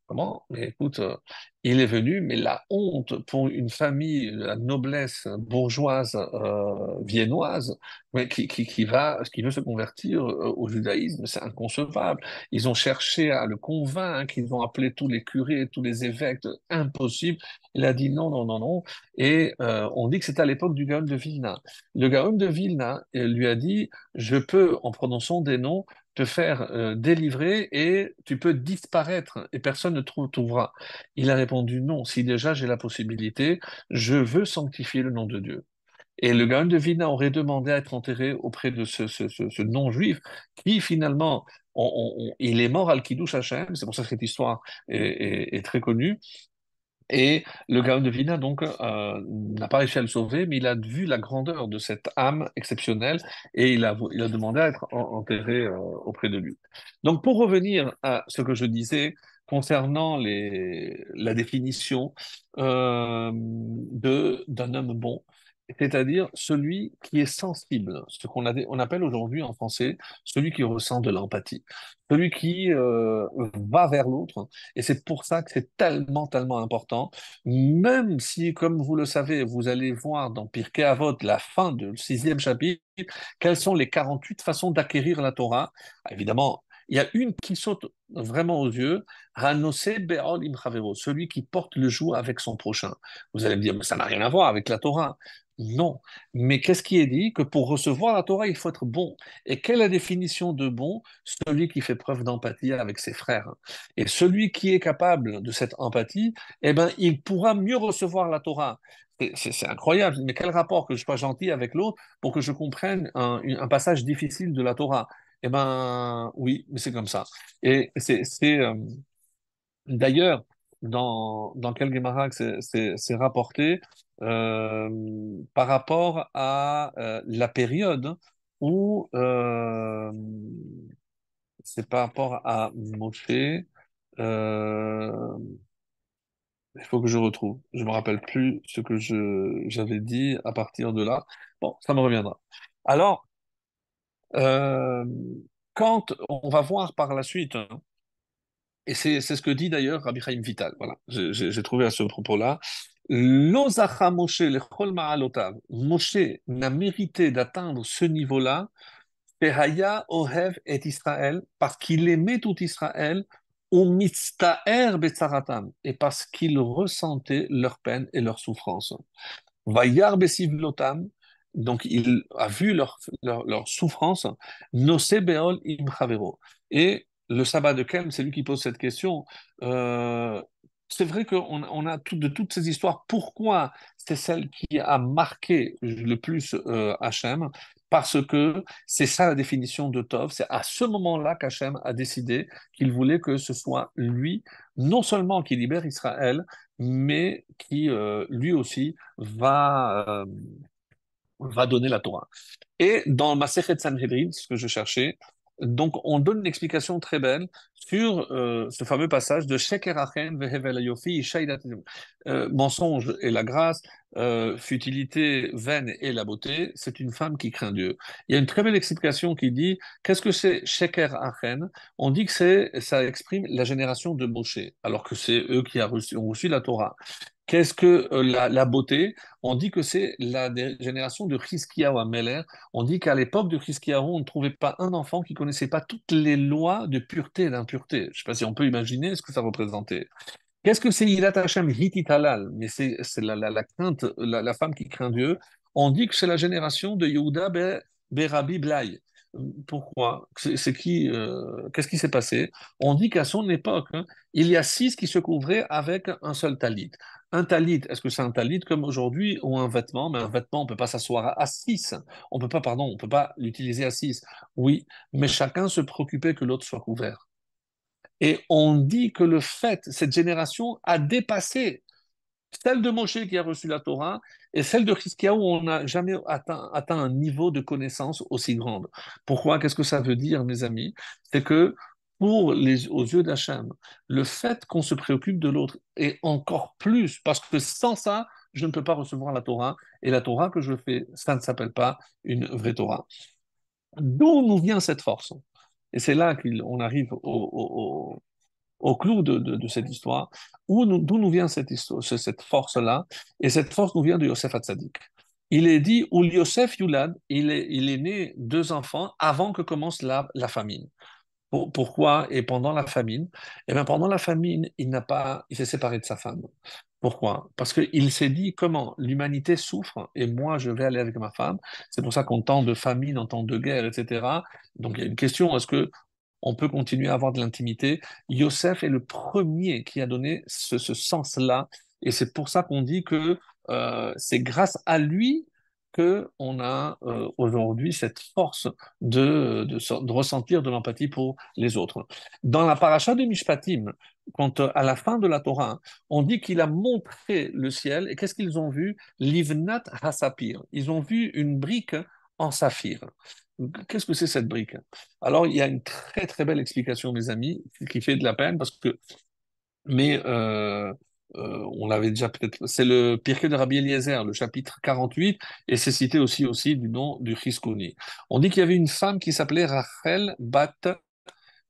Comment? Mais écoute, euh, il est venu, mais la honte pour une famille, la noblesse bourgeoise euh, viennoise, mais qui, qui, qui veut se convertir euh, au judaïsme, c'est inconcevable. Ils ont cherché à le convaincre, ils ont appelé tous les curés, tous les évêques, impossible. Il a dit non, non, non, non. Et on dit que c'était à l'époque du Gaon de Vilna. Le Gaon de Vilna lui a dit, je peux, en prononçant des noms, te faire euh, délivrer et tu peux disparaître et personne ne trouvera. Il a répondu non, si déjà j'ai la possibilité, je veux sanctifier le nom de Dieu. Et le Gaon de Vilna aurait demandé à être enterré auprès de ce, non-juif qui finalement, il est mort al Kiddush Hashem, c'est pour ça que cette histoire est très connue, et le Gaon de Vilna, donc, euh, n'a pas réussi à le sauver, mais il a vu la grandeur de cette âme exceptionnelle et il a, il a demandé à être en- enterré euh, auprès de lui. Donc, pour revenir à ce que je disais concernant les, la définition euh, d'un homme bon, c'est-à-dire celui qui est sensible, ce qu'on appelle aujourd'hui en français celui qui ressent de l'empathie, celui qui euh, va vers l'autre et c'est pour ça que c'est tellement, tellement important, même si, comme vous le savez, vous allez voir dans Pirkei Avot, la fin du sixième chapitre, quelles sont les 48 façons d'acquérir la Torah. Évidemment, il y a une qui saute vraiment aux yeux, celui qui porte le joug avec son prochain. Vous allez me dire, mais ça n'a rien à voir avec la Torah. Non, mais qu'est-ce qui est dit? Que pour recevoir la Torah, il faut être bon. Et quelle est la définition de bon? Celui qui fait preuve d'empathie avec ses frères. Et celui qui est capable de cette empathie, eh ben, il pourra mieux recevoir la Torah. C'est incroyable, mais quel rapport que je sois gentil avec l'autre pour que je comprenne un, passage difficile de la Torah? Eh ben, oui, mais c'est comme ça. Et c'est euh, d'ailleurs dans dans quel Gemara c'est rapporté par rapport à euh, la période où euh, c'est par rapport à Moshe. Euh, il faut que je retrouve. Je me rappelle plus ce que j'avais dit à partir de là. Bon, ça me reviendra. Alors, euh, quand on va voir par la suite, hein, et c'est ce que dit d'ailleurs Rabbi Chaim Vital. Voilà, j'ai- j'ai trouvé à ce propos-là. Lo zacha Moshe ma'alotav. Moshe n'a mérité d'atteindre ce niveau-là Ohev et Israël, parce qu'il aimait tout Israël, ou mitztaer betzaratam, et parce qu'il ressentait leur peine et leur souffrance. Vayar besivlotam, donc il a vu leur, leur, leur souffrance, Nose beol. Et le sabbat de Kelm, c'est lui qui pose cette question. Euh, c'est vrai qu'on on a de toutes ces histoires. Pourquoi c'est celle qui a marqué le plus euh, Hachem? Parce que c'est ça la définition de Tov. C'est à ce moment-là qu'Hachem a décidé qu'il voulait que ce soit lui, non seulement qui libère Israël, mais qui euh, lui aussi va, euh, va donner la Torah. Et dans Masechet Sanhedrin, ce que je cherchais, donc on donne une explication très belle sur euh, ce fameux passage de Sheker Achen vehevel shaidat euh, mensonge et la grâce, euh, futilité vaine et la beauté, c'est une femme qui craint Dieu. Il y a une très belle explication qui dit qu'est-ce que c'est Sheker Achen? On dit que c'est ça exprime la génération de Moshe, alors que c'est eux qui a reçu, ont reçu la Torah. Qu'est-ce que la, la beauté? On dit que c'est la génération de Chizkiyahu Ameler. On dit qu'à l'époque de Chizkiyahu, on ne trouvait pas un enfant qui connaissait pas toutes les lois de pureté et. Je ne sais pas si on peut imaginer ce que ça représentait. Qu'est-ce que c'est Yirat Hashem Hitit Mais c'est la, crainte, la, femme qui craint Dieu. On dit que c'est la génération de Yehuda Be- Berabi Blai. Pourquoi? C'est qui euh, Qu'est-ce qui s'est passé? On dit qu'à son époque, hein, il y a six qui se couvraient avec un seul talit. Un talit, est-ce que c'est un talit comme aujourd'hui ou un vêtement? Mais un vêtement, on peut pas s'asseoir à six. On peut pas, pardon, on peut pas l'utiliser à six. Oui, mais chacun se préoccupait que l'autre soit couvert. Et on dit que le fait, cette génération a dépassé celle de Moshe qui a reçu la Torah et celle de Chizkiyahu où on n'a jamais atteint, atteint un niveau de connaissance aussi grande. Pourquoi? Qu'est-ce que ça veut dire, mes amis? C'est que pour les, aux yeux d'Hachem, le fait qu'on se préoccupe de l'autre est encore plus, parce que sans ça, je ne peux pas recevoir la Torah, et la Torah que je fais, ça ne s'appelle pas une vraie Torah. D'où nous vient cette force? Et c'est là qu'on arrive au, au- au- au clou de, cette histoire, d'où nous vient cette, force-là, et cette force nous vient de Yosef Hatzadik. Il est dit, où Yosef Yulad, il est, il est né deux enfants avant que commence la, la famine. Pourquoi? Et pendant la famine Eh bien, pendant la famine, il n'a pas, il s'est séparé de sa femme. Pourquoi? Parce qu'il s'est dit comment l'humanité souffre et moi je vais aller avec ma femme. C'est pour ça qu'en temps de famine, en temps de guerre, etc. Donc il y a une question est-ce que on peut continuer à avoir de l'intimité? Yosef est le premier qui a donné ce, sens-là et c'est pour ça qu'on dit que euh, c'est grâce à lui qu'on a euh, aujourd'hui cette force de, ressentir de l'empathie pour les autres. Dans la paracha de Mishpatim, quand à la fin de la Torah, on dit qu'il a montré le ciel, et qu'est-ce qu'ils ont vu? Livnat Hasapir. Ils ont vu une brique en saphir. Qu'est-ce que c'est cette brique? Alors, il y a une très très belle explication, mes amis, qui fait de la peine parce que, mais euh, euh, on l'avait déjà peut-être, c'est le Pirkei de Rabbi Eliezer, le chapitre 48, et c'est cité aussi, aussi du nom du Chiskouni. On dit qu'il y avait une femme qui s'appelait Rachel Bat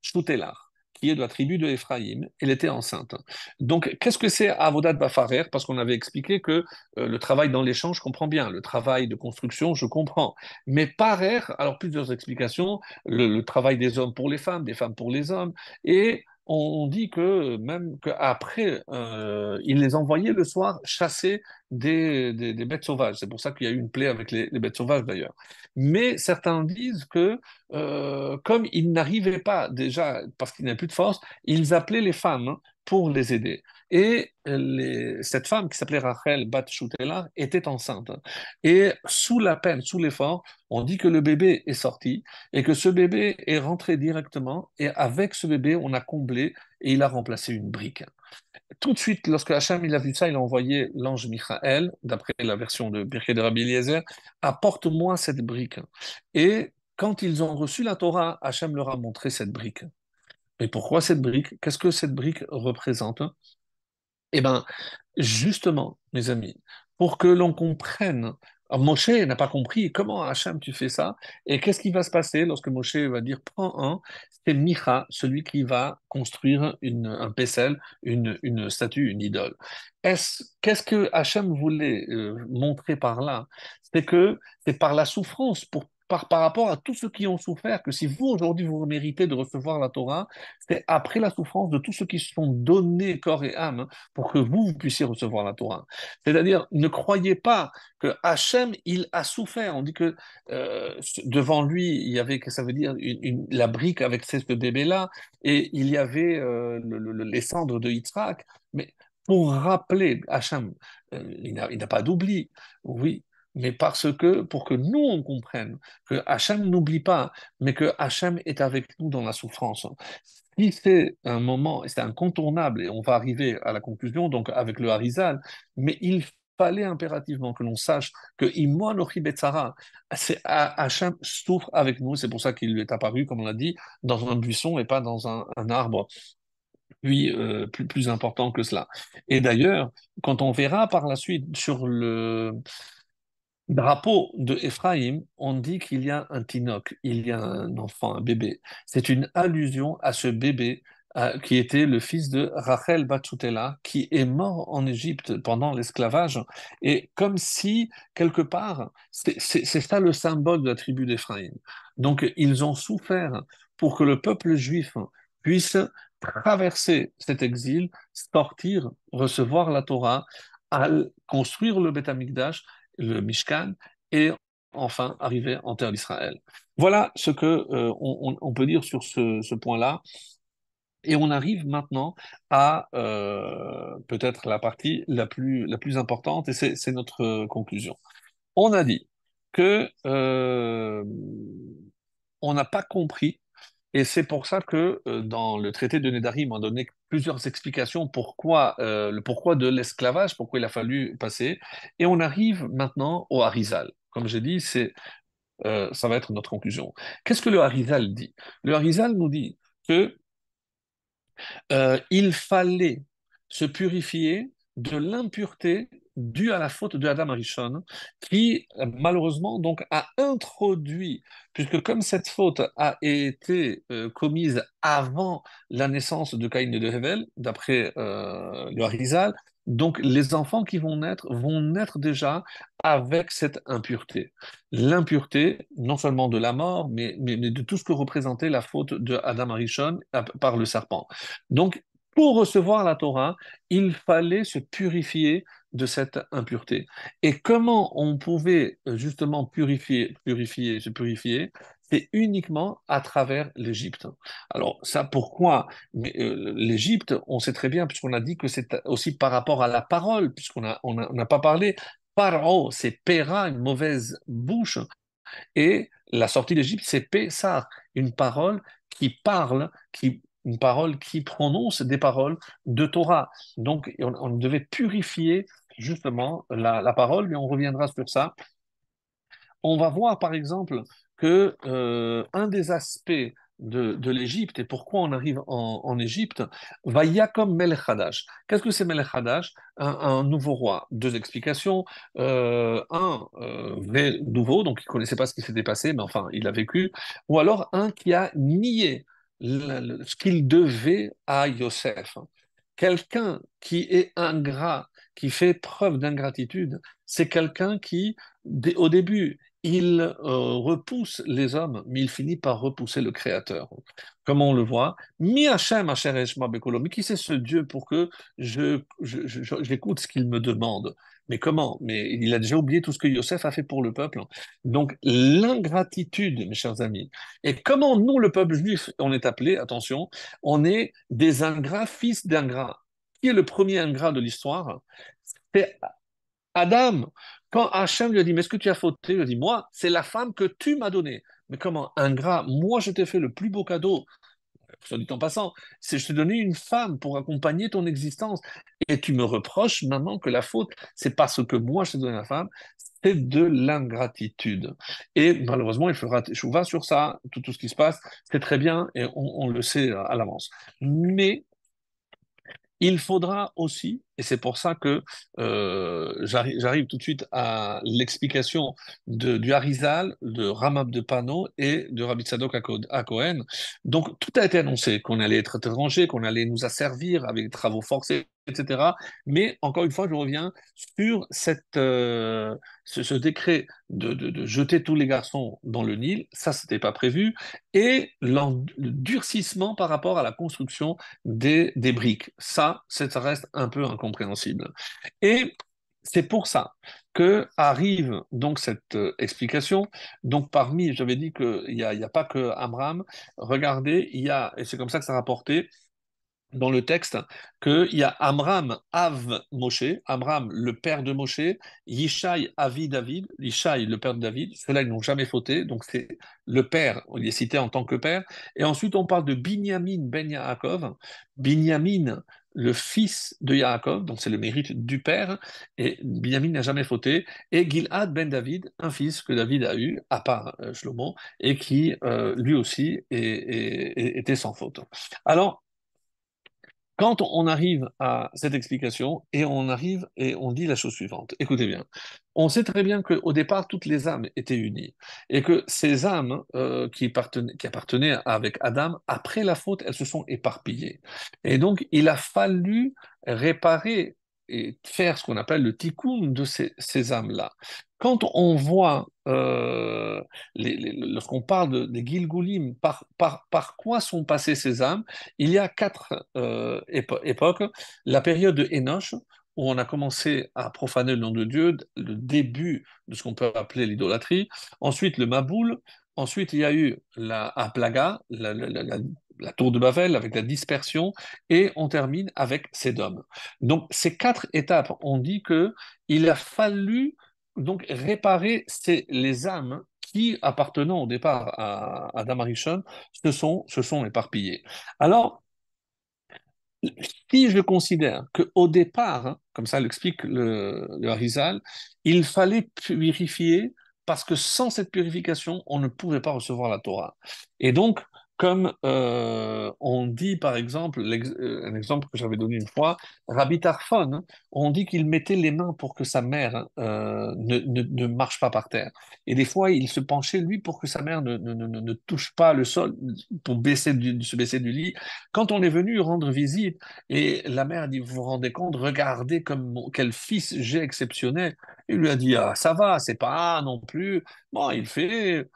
Shutelar qui est de la tribu de Ephraïm, elle était enceinte. Donc, qu'est-ce que c'est Avodat Bafarer? Parce qu'on avait expliqué que euh, le travail dans les champs, je comprends bien, le travail de construction, je comprends. Mais Parer, alors plusieurs explications, le travail des hommes pour les femmes, des femmes pour les hommes, et on dit que même qu'après, euh, il les envoyait le soir chasser des, bêtes sauvages. C'est pour ça qu'il y a eu une plaie avec les, bêtes sauvages d'ailleurs. Mais certains disent que euh, comme ils n'arrivaient pas déjà, parce qu'ils n'avaient plus de force, ils appelaient les femmes hein, pour les aider. Et cette femme qui s'appelait Rachel Bat était enceinte. Et sous la peine, sous l'effort, on dit que le bébé est sorti et que ce bébé est rentré directement. Et avec ce bébé, on a comblé et il a remplacé une brique. Tout de suite, lorsque Hacham il a vu ça, il a envoyé l'ange Michael, d'après la version de Birke de Rabbi apporte-moi cette brique. Et quand ils ont reçu la Torah, Hacham leur a montré cette brique. Et pourquoi cette brique? Qu'est-ce que cette brique représente? Eh bien, justement, mes amis, pour que l'on comprenne Moshe n'a pas compris comment Hachem tu fais ça et qu'est-ce qui va se passer lorsque Moshe va dire prends un, c'est Micha, celui qui va construire une, un Pessel, une, une statue, une idole. Qu'est-ce que Hachem voulait euh, montrer par là? C'est que c'est par la souffrance pour par, rapport à tous ceux qui ont souffert, que si vous, aujourd'hui, vous méritez de recevoir la Torah, c'est après la souffrance de tous ceux qui se sont donnés corps et âme pour que vous, puissiez recevoir la Torah. C'est-à-dire, ne croyez pas que Hachem, il a souffert. On dit que euh, devant lui, il y avait, que ça veut dire, la brique avec ce bébé-là, et il y avait euh, les cendres de Yitzhak. Mais pour rappeler Hachem, euh, il n'a pas d'oubli. Oui, mais parce que, pour que nous, on comprenne que Hachem n'oublie pas, mais que Hachem est avec nous dans la souffrance. Si c'est un moment, c'est incontournable, et on va arriver à la conclusion, donc avec le Harizal, mais il fallait impérativement que l'on sache que Imoanochi Betzara, Hachem souffre avec nous, c'est pour ça qu'il lui est apparu, comme on l'a dit, dans un buisson et pas dans un, arbre puis euh, plus, plus important que cela. Et d'ailleurs, quand on verra par la suite sur le, drapeau de Ephraim, on dit qu'il y a un tinoc, il y a un enfant, un bébé. C'est une allusion à ce bébé euh, qui était le fils de Rachel Batchoutela, qui est mort en Égypte pendant l'esclavage. Et comme si, quelque part, c'est ça le symbole de la tribu d'Ephraim. Donc, ils ont souffert pour que le peuple juif puisse traverser cet exil, sortir, recevoir la Torah, construire le Beth le Mishkan, et enfin arriver en terre d'Israël. Voilà ce que euh, on, peut dire sur ce, point-là. Et on arrive maintenant à euh, peut-être la partie la plus, importante, et c'est notre conclusion. On a dit que euh, on n'a pas compris et c'est pour ça que euh, dans le traité de Nédarim, on a donné plusieurs explications pourquoi, euh, pourquoi de l'esclavage, pourquoi il a fallu passer. Et on arrive maintenant au Harizal. Comme j'ai dit, c'est, euh, ça va être notre conclusion. Qu'est-ce que le Harizal dit? Le Harizal nous dit que il fallait se purifier de l'impureté due à la faute de Adam Arishon, qui malheureusement donc a introduit, puisque comme cette faute a été euh, commise avant la naissance de Caïn et de Hevel, d'après euh, le Harizal, donc les enfants qui vont naître vont naître déjà avec cette impureté. L'impureté, non seulement de la mort, mais, mais, de tout ce que représentait la faute de Adam Arishon par le serpent. Donc pour recevoir la Torah, il fallait se purifier de cette impureté. Et comment on pouvait euh, justement purifier, purifier, se purifier? C'est uniquement à travers l'Égypte. Alors ça, pourquoi? Euh, l'Égypte, on sait très bien, puisqu'on a dit que c'est aussi par rapport à la parole, puisqu'on n'a on a, pas parlé. Paro, c'est Pera, une mauvaise bouche. Et la sortie d'Égypte, c'est Pessar, une parole qui parle, qui une parole qui prononce des paroles de Torah. Donc, on, devait purifier justement la, parole, mais on reviendra sur ça. On va voir, par exemple, que euh, un des aspects de, l'Égypte et pourquoi on arrive en, Égypte, va Yakom Melech Qu'est-ce que c'est Melech Hadash un, nouveau roi. Deux explications. Euh, un euh, nouveau, donc il ne connaissait pas ce qui s'était passé, mais enfin, il a vécu. Ou alors un qui a nié ce qu'il devait à Yosef. Quelqu'un qui est ingrat, qui fait preuve d'ingratitude, c'est quelqu'un qui, au début, il euh, repousse les hommes, mais il finit par repousser le Créateur. Comme on le voit, Mi Hashem mais qui c'est ce Dieu pour que je, j'écoute ce qu'il me demande? Mais comment? Mais il a déjà oublié tout ce que Yosef a fait pour le peuple. Donc l'ingratitude, mes chers amis. Et comment nous, le peuple juif, on est appelé, attention, on est des ingrats, fils d'ingrats. Qui est le premier ingrat de l'histoire C'est Adam. Quand Hachem lui a dit, mais est-ce que tu as fauté? Il lui a dit, moi, c'est la femme que tu m'as donnée. Mais comment Ingrat, moi je t'ai fait le plus beau cadeau soit dit en passant, c'est je t'ai donné une femme pour accompagner ton existence. Et tu me reproches maintenant que la faute, c'est parce que moi je t'ai donné la femme, c'est de l'ingratitude. Et malheureusement, il faudra va sur ça, tout, tout ce qui se passe, c'est très bien et on, on le sait à l'avance. Mais il faudra aussi, et c'est pour ça que euh, j'arrive tout de suite à l'explication du Harizal, de Ramab de Pano et de Rabbi Tzadok à Cohen. Donc tout a été annoncé, qu'on allait être étranger, qu'on allait nous asservir avec des travaux forcés, etc. Mais encore une fois, je reviens sur euh, ce, décret de, jeter tous les garçons dans le Nil, ça, c'était pas prévu, et le durcissement par rapport à la construction des, des briques, ça, ça reste un peu incompréhensible. Et c'est pour ça que arrive donc cette euh, explication. Donc parmi, j'avais dit qu'il n'y a, a, pas que Abraham, regardez, il y a, et c'est comme ça que ça rapporté, dans le texte qu'il y a Amram Av Moshe, Amram le père de Moshe, Yishai Avi David, Yishai le père de David, ceux-là ils n'ont jamais fauté, donc c'est le père, on y est cité en tant que père, et ensuite on parle de Binyamin ben Yaakov, Binyamin le fils de Yaakov, donc c'est le mérite du père, et Binyamin n'a jamais fauté, et Gilad ben David, un fils que David a eu, à part euh, Shlomo, et qui euh, lui aussi était sans faute. Alors, quand on arrive à cette explication et on arrive et on dit la chose suivante, écoutez bien, on sait très bien qu'au départ, toutes les âmes étaient unies et que ces âmes euh, qui, qui, appartenaient avec Adam, après la faute, elles se sont éparpillées. Et donc, il a fallu réparer et faire ce qu'on appelle le tikkun de ces, ces âmes-là. Quand on voit, euh, lorsqu'on parle des Gilgulim, par, par, par, quoi sont passées ces âmes, il y a quatre euh, époques. La période de Enoch, où on a commencé à profaner le nom de Dieu, le début de ce qu'on peut appeler l'idolâtrie. Ensuite, le Maboul. Ensuite, il y a eu la Aplaga, la, la, la tour de Babel, avec la dispersion, et on termine avec Sédom. Donc ces quatre étapes, on dit que il a fallu donc réparer les âmes qui, appartenant au départ à, Adam Arishon, se sont, se sont éparpillées. Alors, si je considère qu'au départ, hein, comme ça l'explique le, le Harizal, il fallait purifier parce que sans cette purification, on ne pouvait pas recevoir la Torah. Et donc, comme euh, on dit par exemple, euh, un exemple que j'avais donné une fois, Rabbi Tarfon, on dit qu'il mettait les mains pour que sa mère euh, ne, ne, ne marche pas par terre. Et des fois, il se penchait, lui, pour que sa mère ne, ne, touche pas le sol, pour baisser se baisser du lit. Quand on est venu rendre visite, et la mère dit, vous vous rendez compte, regardez comme quel fils j'ai exceptionnel. Il lui a dit, ah, ça va, c'est pas non plus. Bon, il fait.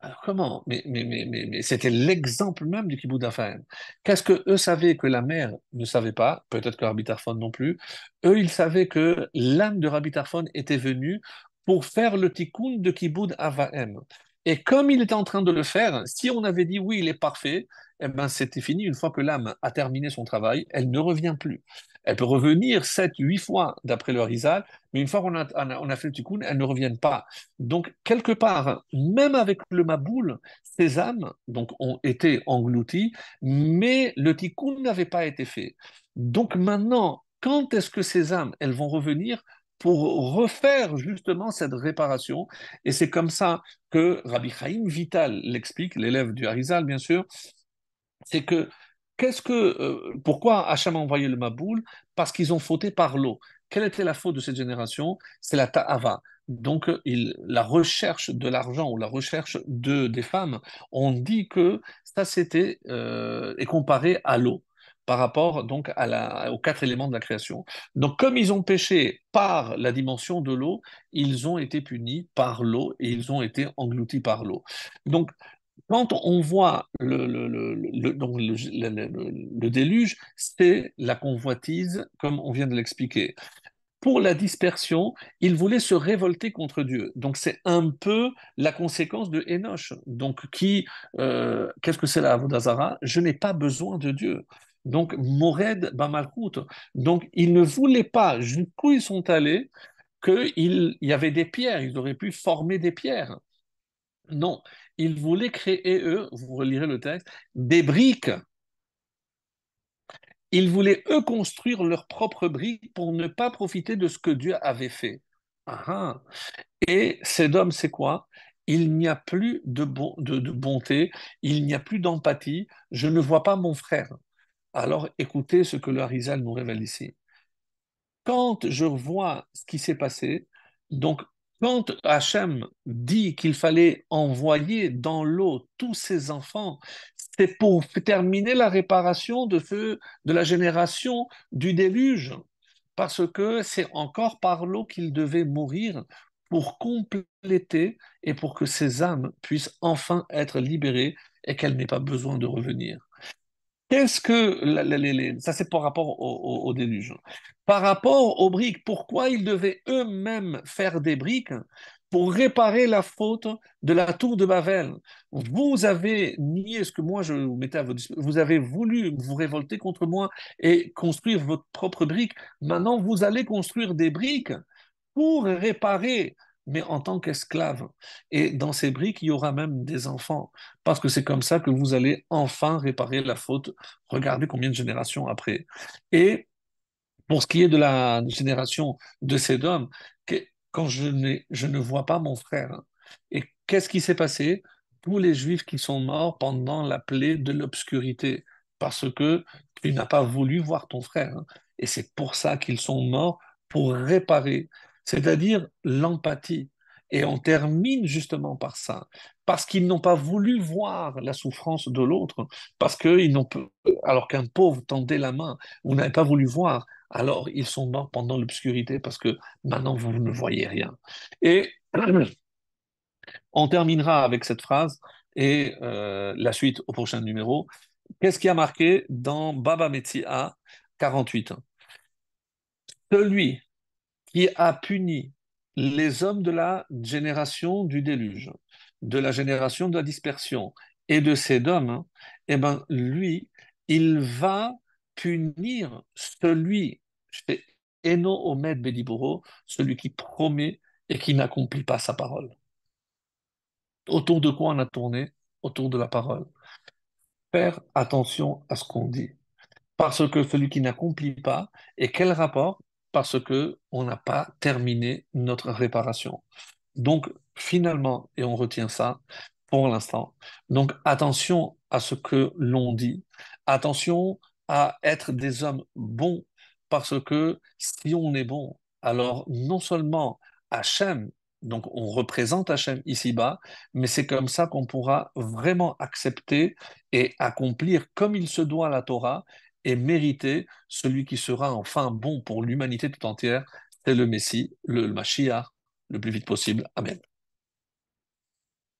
Alors comment? Mais, mais, mais, c'était l'exemple même du kibbutz d'Aphaël. Qu'est-ce que eux savaient que la mère ne savait pas? Peut-être que Rabbi Tarfon non plus. Eux, ils savaient que l'âme de Rabbi Tarfon était venue pour faire le tikkun de kibbutz Avahem. Et comme il était en train de le faire, si on avait dit oui, il est parfait, eh ben c'était fini. Une fois que l'âme a terminé son travail, elle ne revient plus. Elle peut revenir sept, huit fois d'après le Harizal, mais une fois qu'on a, on a, fait le tikkun, elle ne revient pas. Donc, quelque part, même avec le Maboul, ces âmes donc, ont été englouties, mais le tikkun n'avait pas été fait. Donc maintenant, quand est-ce que ces âmes, elles vont revenir pour refaire justement cette réparation? Et c'est comme ça que Rabbi Chaim Vital l'explique, l'élève du Harizal, bien sûr, c'est que qu'est-ce que euh, pourquoi Hacham a envoyé le Maboul? Parce qu'ils ont fauté par l'eau. Quelle était la faute de cette génération? C'est la ta'ava. Donc, il, la recherche de l'argent ou la recherche de, des femmes, on dit que ça c'était euh, est comparé à l'eau par rapport donc à la, aux quatre éléments de la création. Donc, comme ils ont péché par la dimension de l'eau, ils ont été punis par l'eau et ils ont été engloutis par l'eau. Donc, quand on voit le, donc le- déluge, c'est la convoitise, comme on vient de l'expliquer. Pour la dispersion, il voulait se révolter contre Dieu. Donc c'est un peu la conséquence de Enoch. Donc qui, euh, qu'est-ce que c'est la Avodazara? Je n'ai pas besoin de Dieu. Donc Mored Bamalchut. Donc ils ne voulaient pas, jusqu'où ils sont allés, qu'il il y avait des pierres, ils auraient pu former des pierres. Non, ils voulaient créer, eux, vous relirez le texte, des briques. Ils voulaient, eux, construire leurs propres briques pour ne pas profiter de ce que Dieu avait fait. Ah, ah. Et Sédom, c'est quoi? Il n'y a plus de, bon- de, de bonté, il n'y a plus d'empathie, je ne vois pas mon frère. Alors écoutez ce que le Harizal nous révèle ici. quand je vois ce qui s'est passé, donc quand Hachem dit qu'il fallait envoyer dans l'eau tous ses enfants, c'est pour terminer la réparation de, feu, de la génération du déluge, parce que c'est encore par l'eau qu'ils devaient mourir pour compléter et pour que ces âmes puissent enfin être libérées et qu'elles n'aient pas besoin de revenir. Qu'est-ce que ça c'est par rapport au déluge. Par rapport aux briques, pourquoi ils devaient eux-mêmes faire des briques pour réparer la faute de la tour de Babel? Vous avez nié ce que moi je vous mettais à votre disposition. Vous avez voulu vous révolter contre moi et construire votre propre brique. Maintenant, vous allez construire des briques pour réparer, mais en tant qu'esclave. Et dans ces briques, il y aura même des enfants, parce que c'est comme ça que vous allez enfin réparer la faute. Regardez combien de générations après. Et pour ce qui est de la génération de ces hommes, quand je, je ne vois pas mon frère, hein, et qu'est-ce qui s'est passé? Tous les Juifs qui sont morts pendant la plaie de l'obscurité, parce que tu n'as pas voulu voir ton frère. hein. Et c'est pour ça qu'ils sont morts, pour réparer, c'est-à-dire l'empathie. Et on termine justement par ça, parce qu'ils n'ont pas voulu voir la souffrance de l'autre, parce qu'ils n'ont, alors qu'un pauvre tendait la main, vous n'avez pas voulu voir alors ils sont morts pendant l'obscurité parce que maintenant vous ne voyez rien. Et on terminera avec cette phrase et euh, la suite au prochain numéro. Qu'est-ce qui a marqué dans Baba Metzia 48 Celui qui a puni les hommes de la génération du déluge, de la génération de la dispersion et de Sédom, hein, eh ben, lui, il va punir celui, chez Eno Omed Bediboro, celui qui promet et qui n'accomplit pas sa parole. Autour de quoi on a tourné? Autour de la parole. Faire attention à ce qu'on dit. Parce que celui qui n'accomplit pas, et quel rapport? Parce que on n'a pas terminé notre réparation. Donc, finalement, et on retient ça pour l'instant, donc attention à ce que l'on dit. Attention à être des hommes bons, parce que si on est bon, alors non seulement Hachem, donc on représente Hachem ici-bas, mais c'est comme ça qu'on pourra vraiment accepter et accomplir comme il se doit la Torah et mériter celui qui sera enfin bon pour l'humanité tout entière, c'est le Messie, le Mashiach, le plus vite possible. Amen.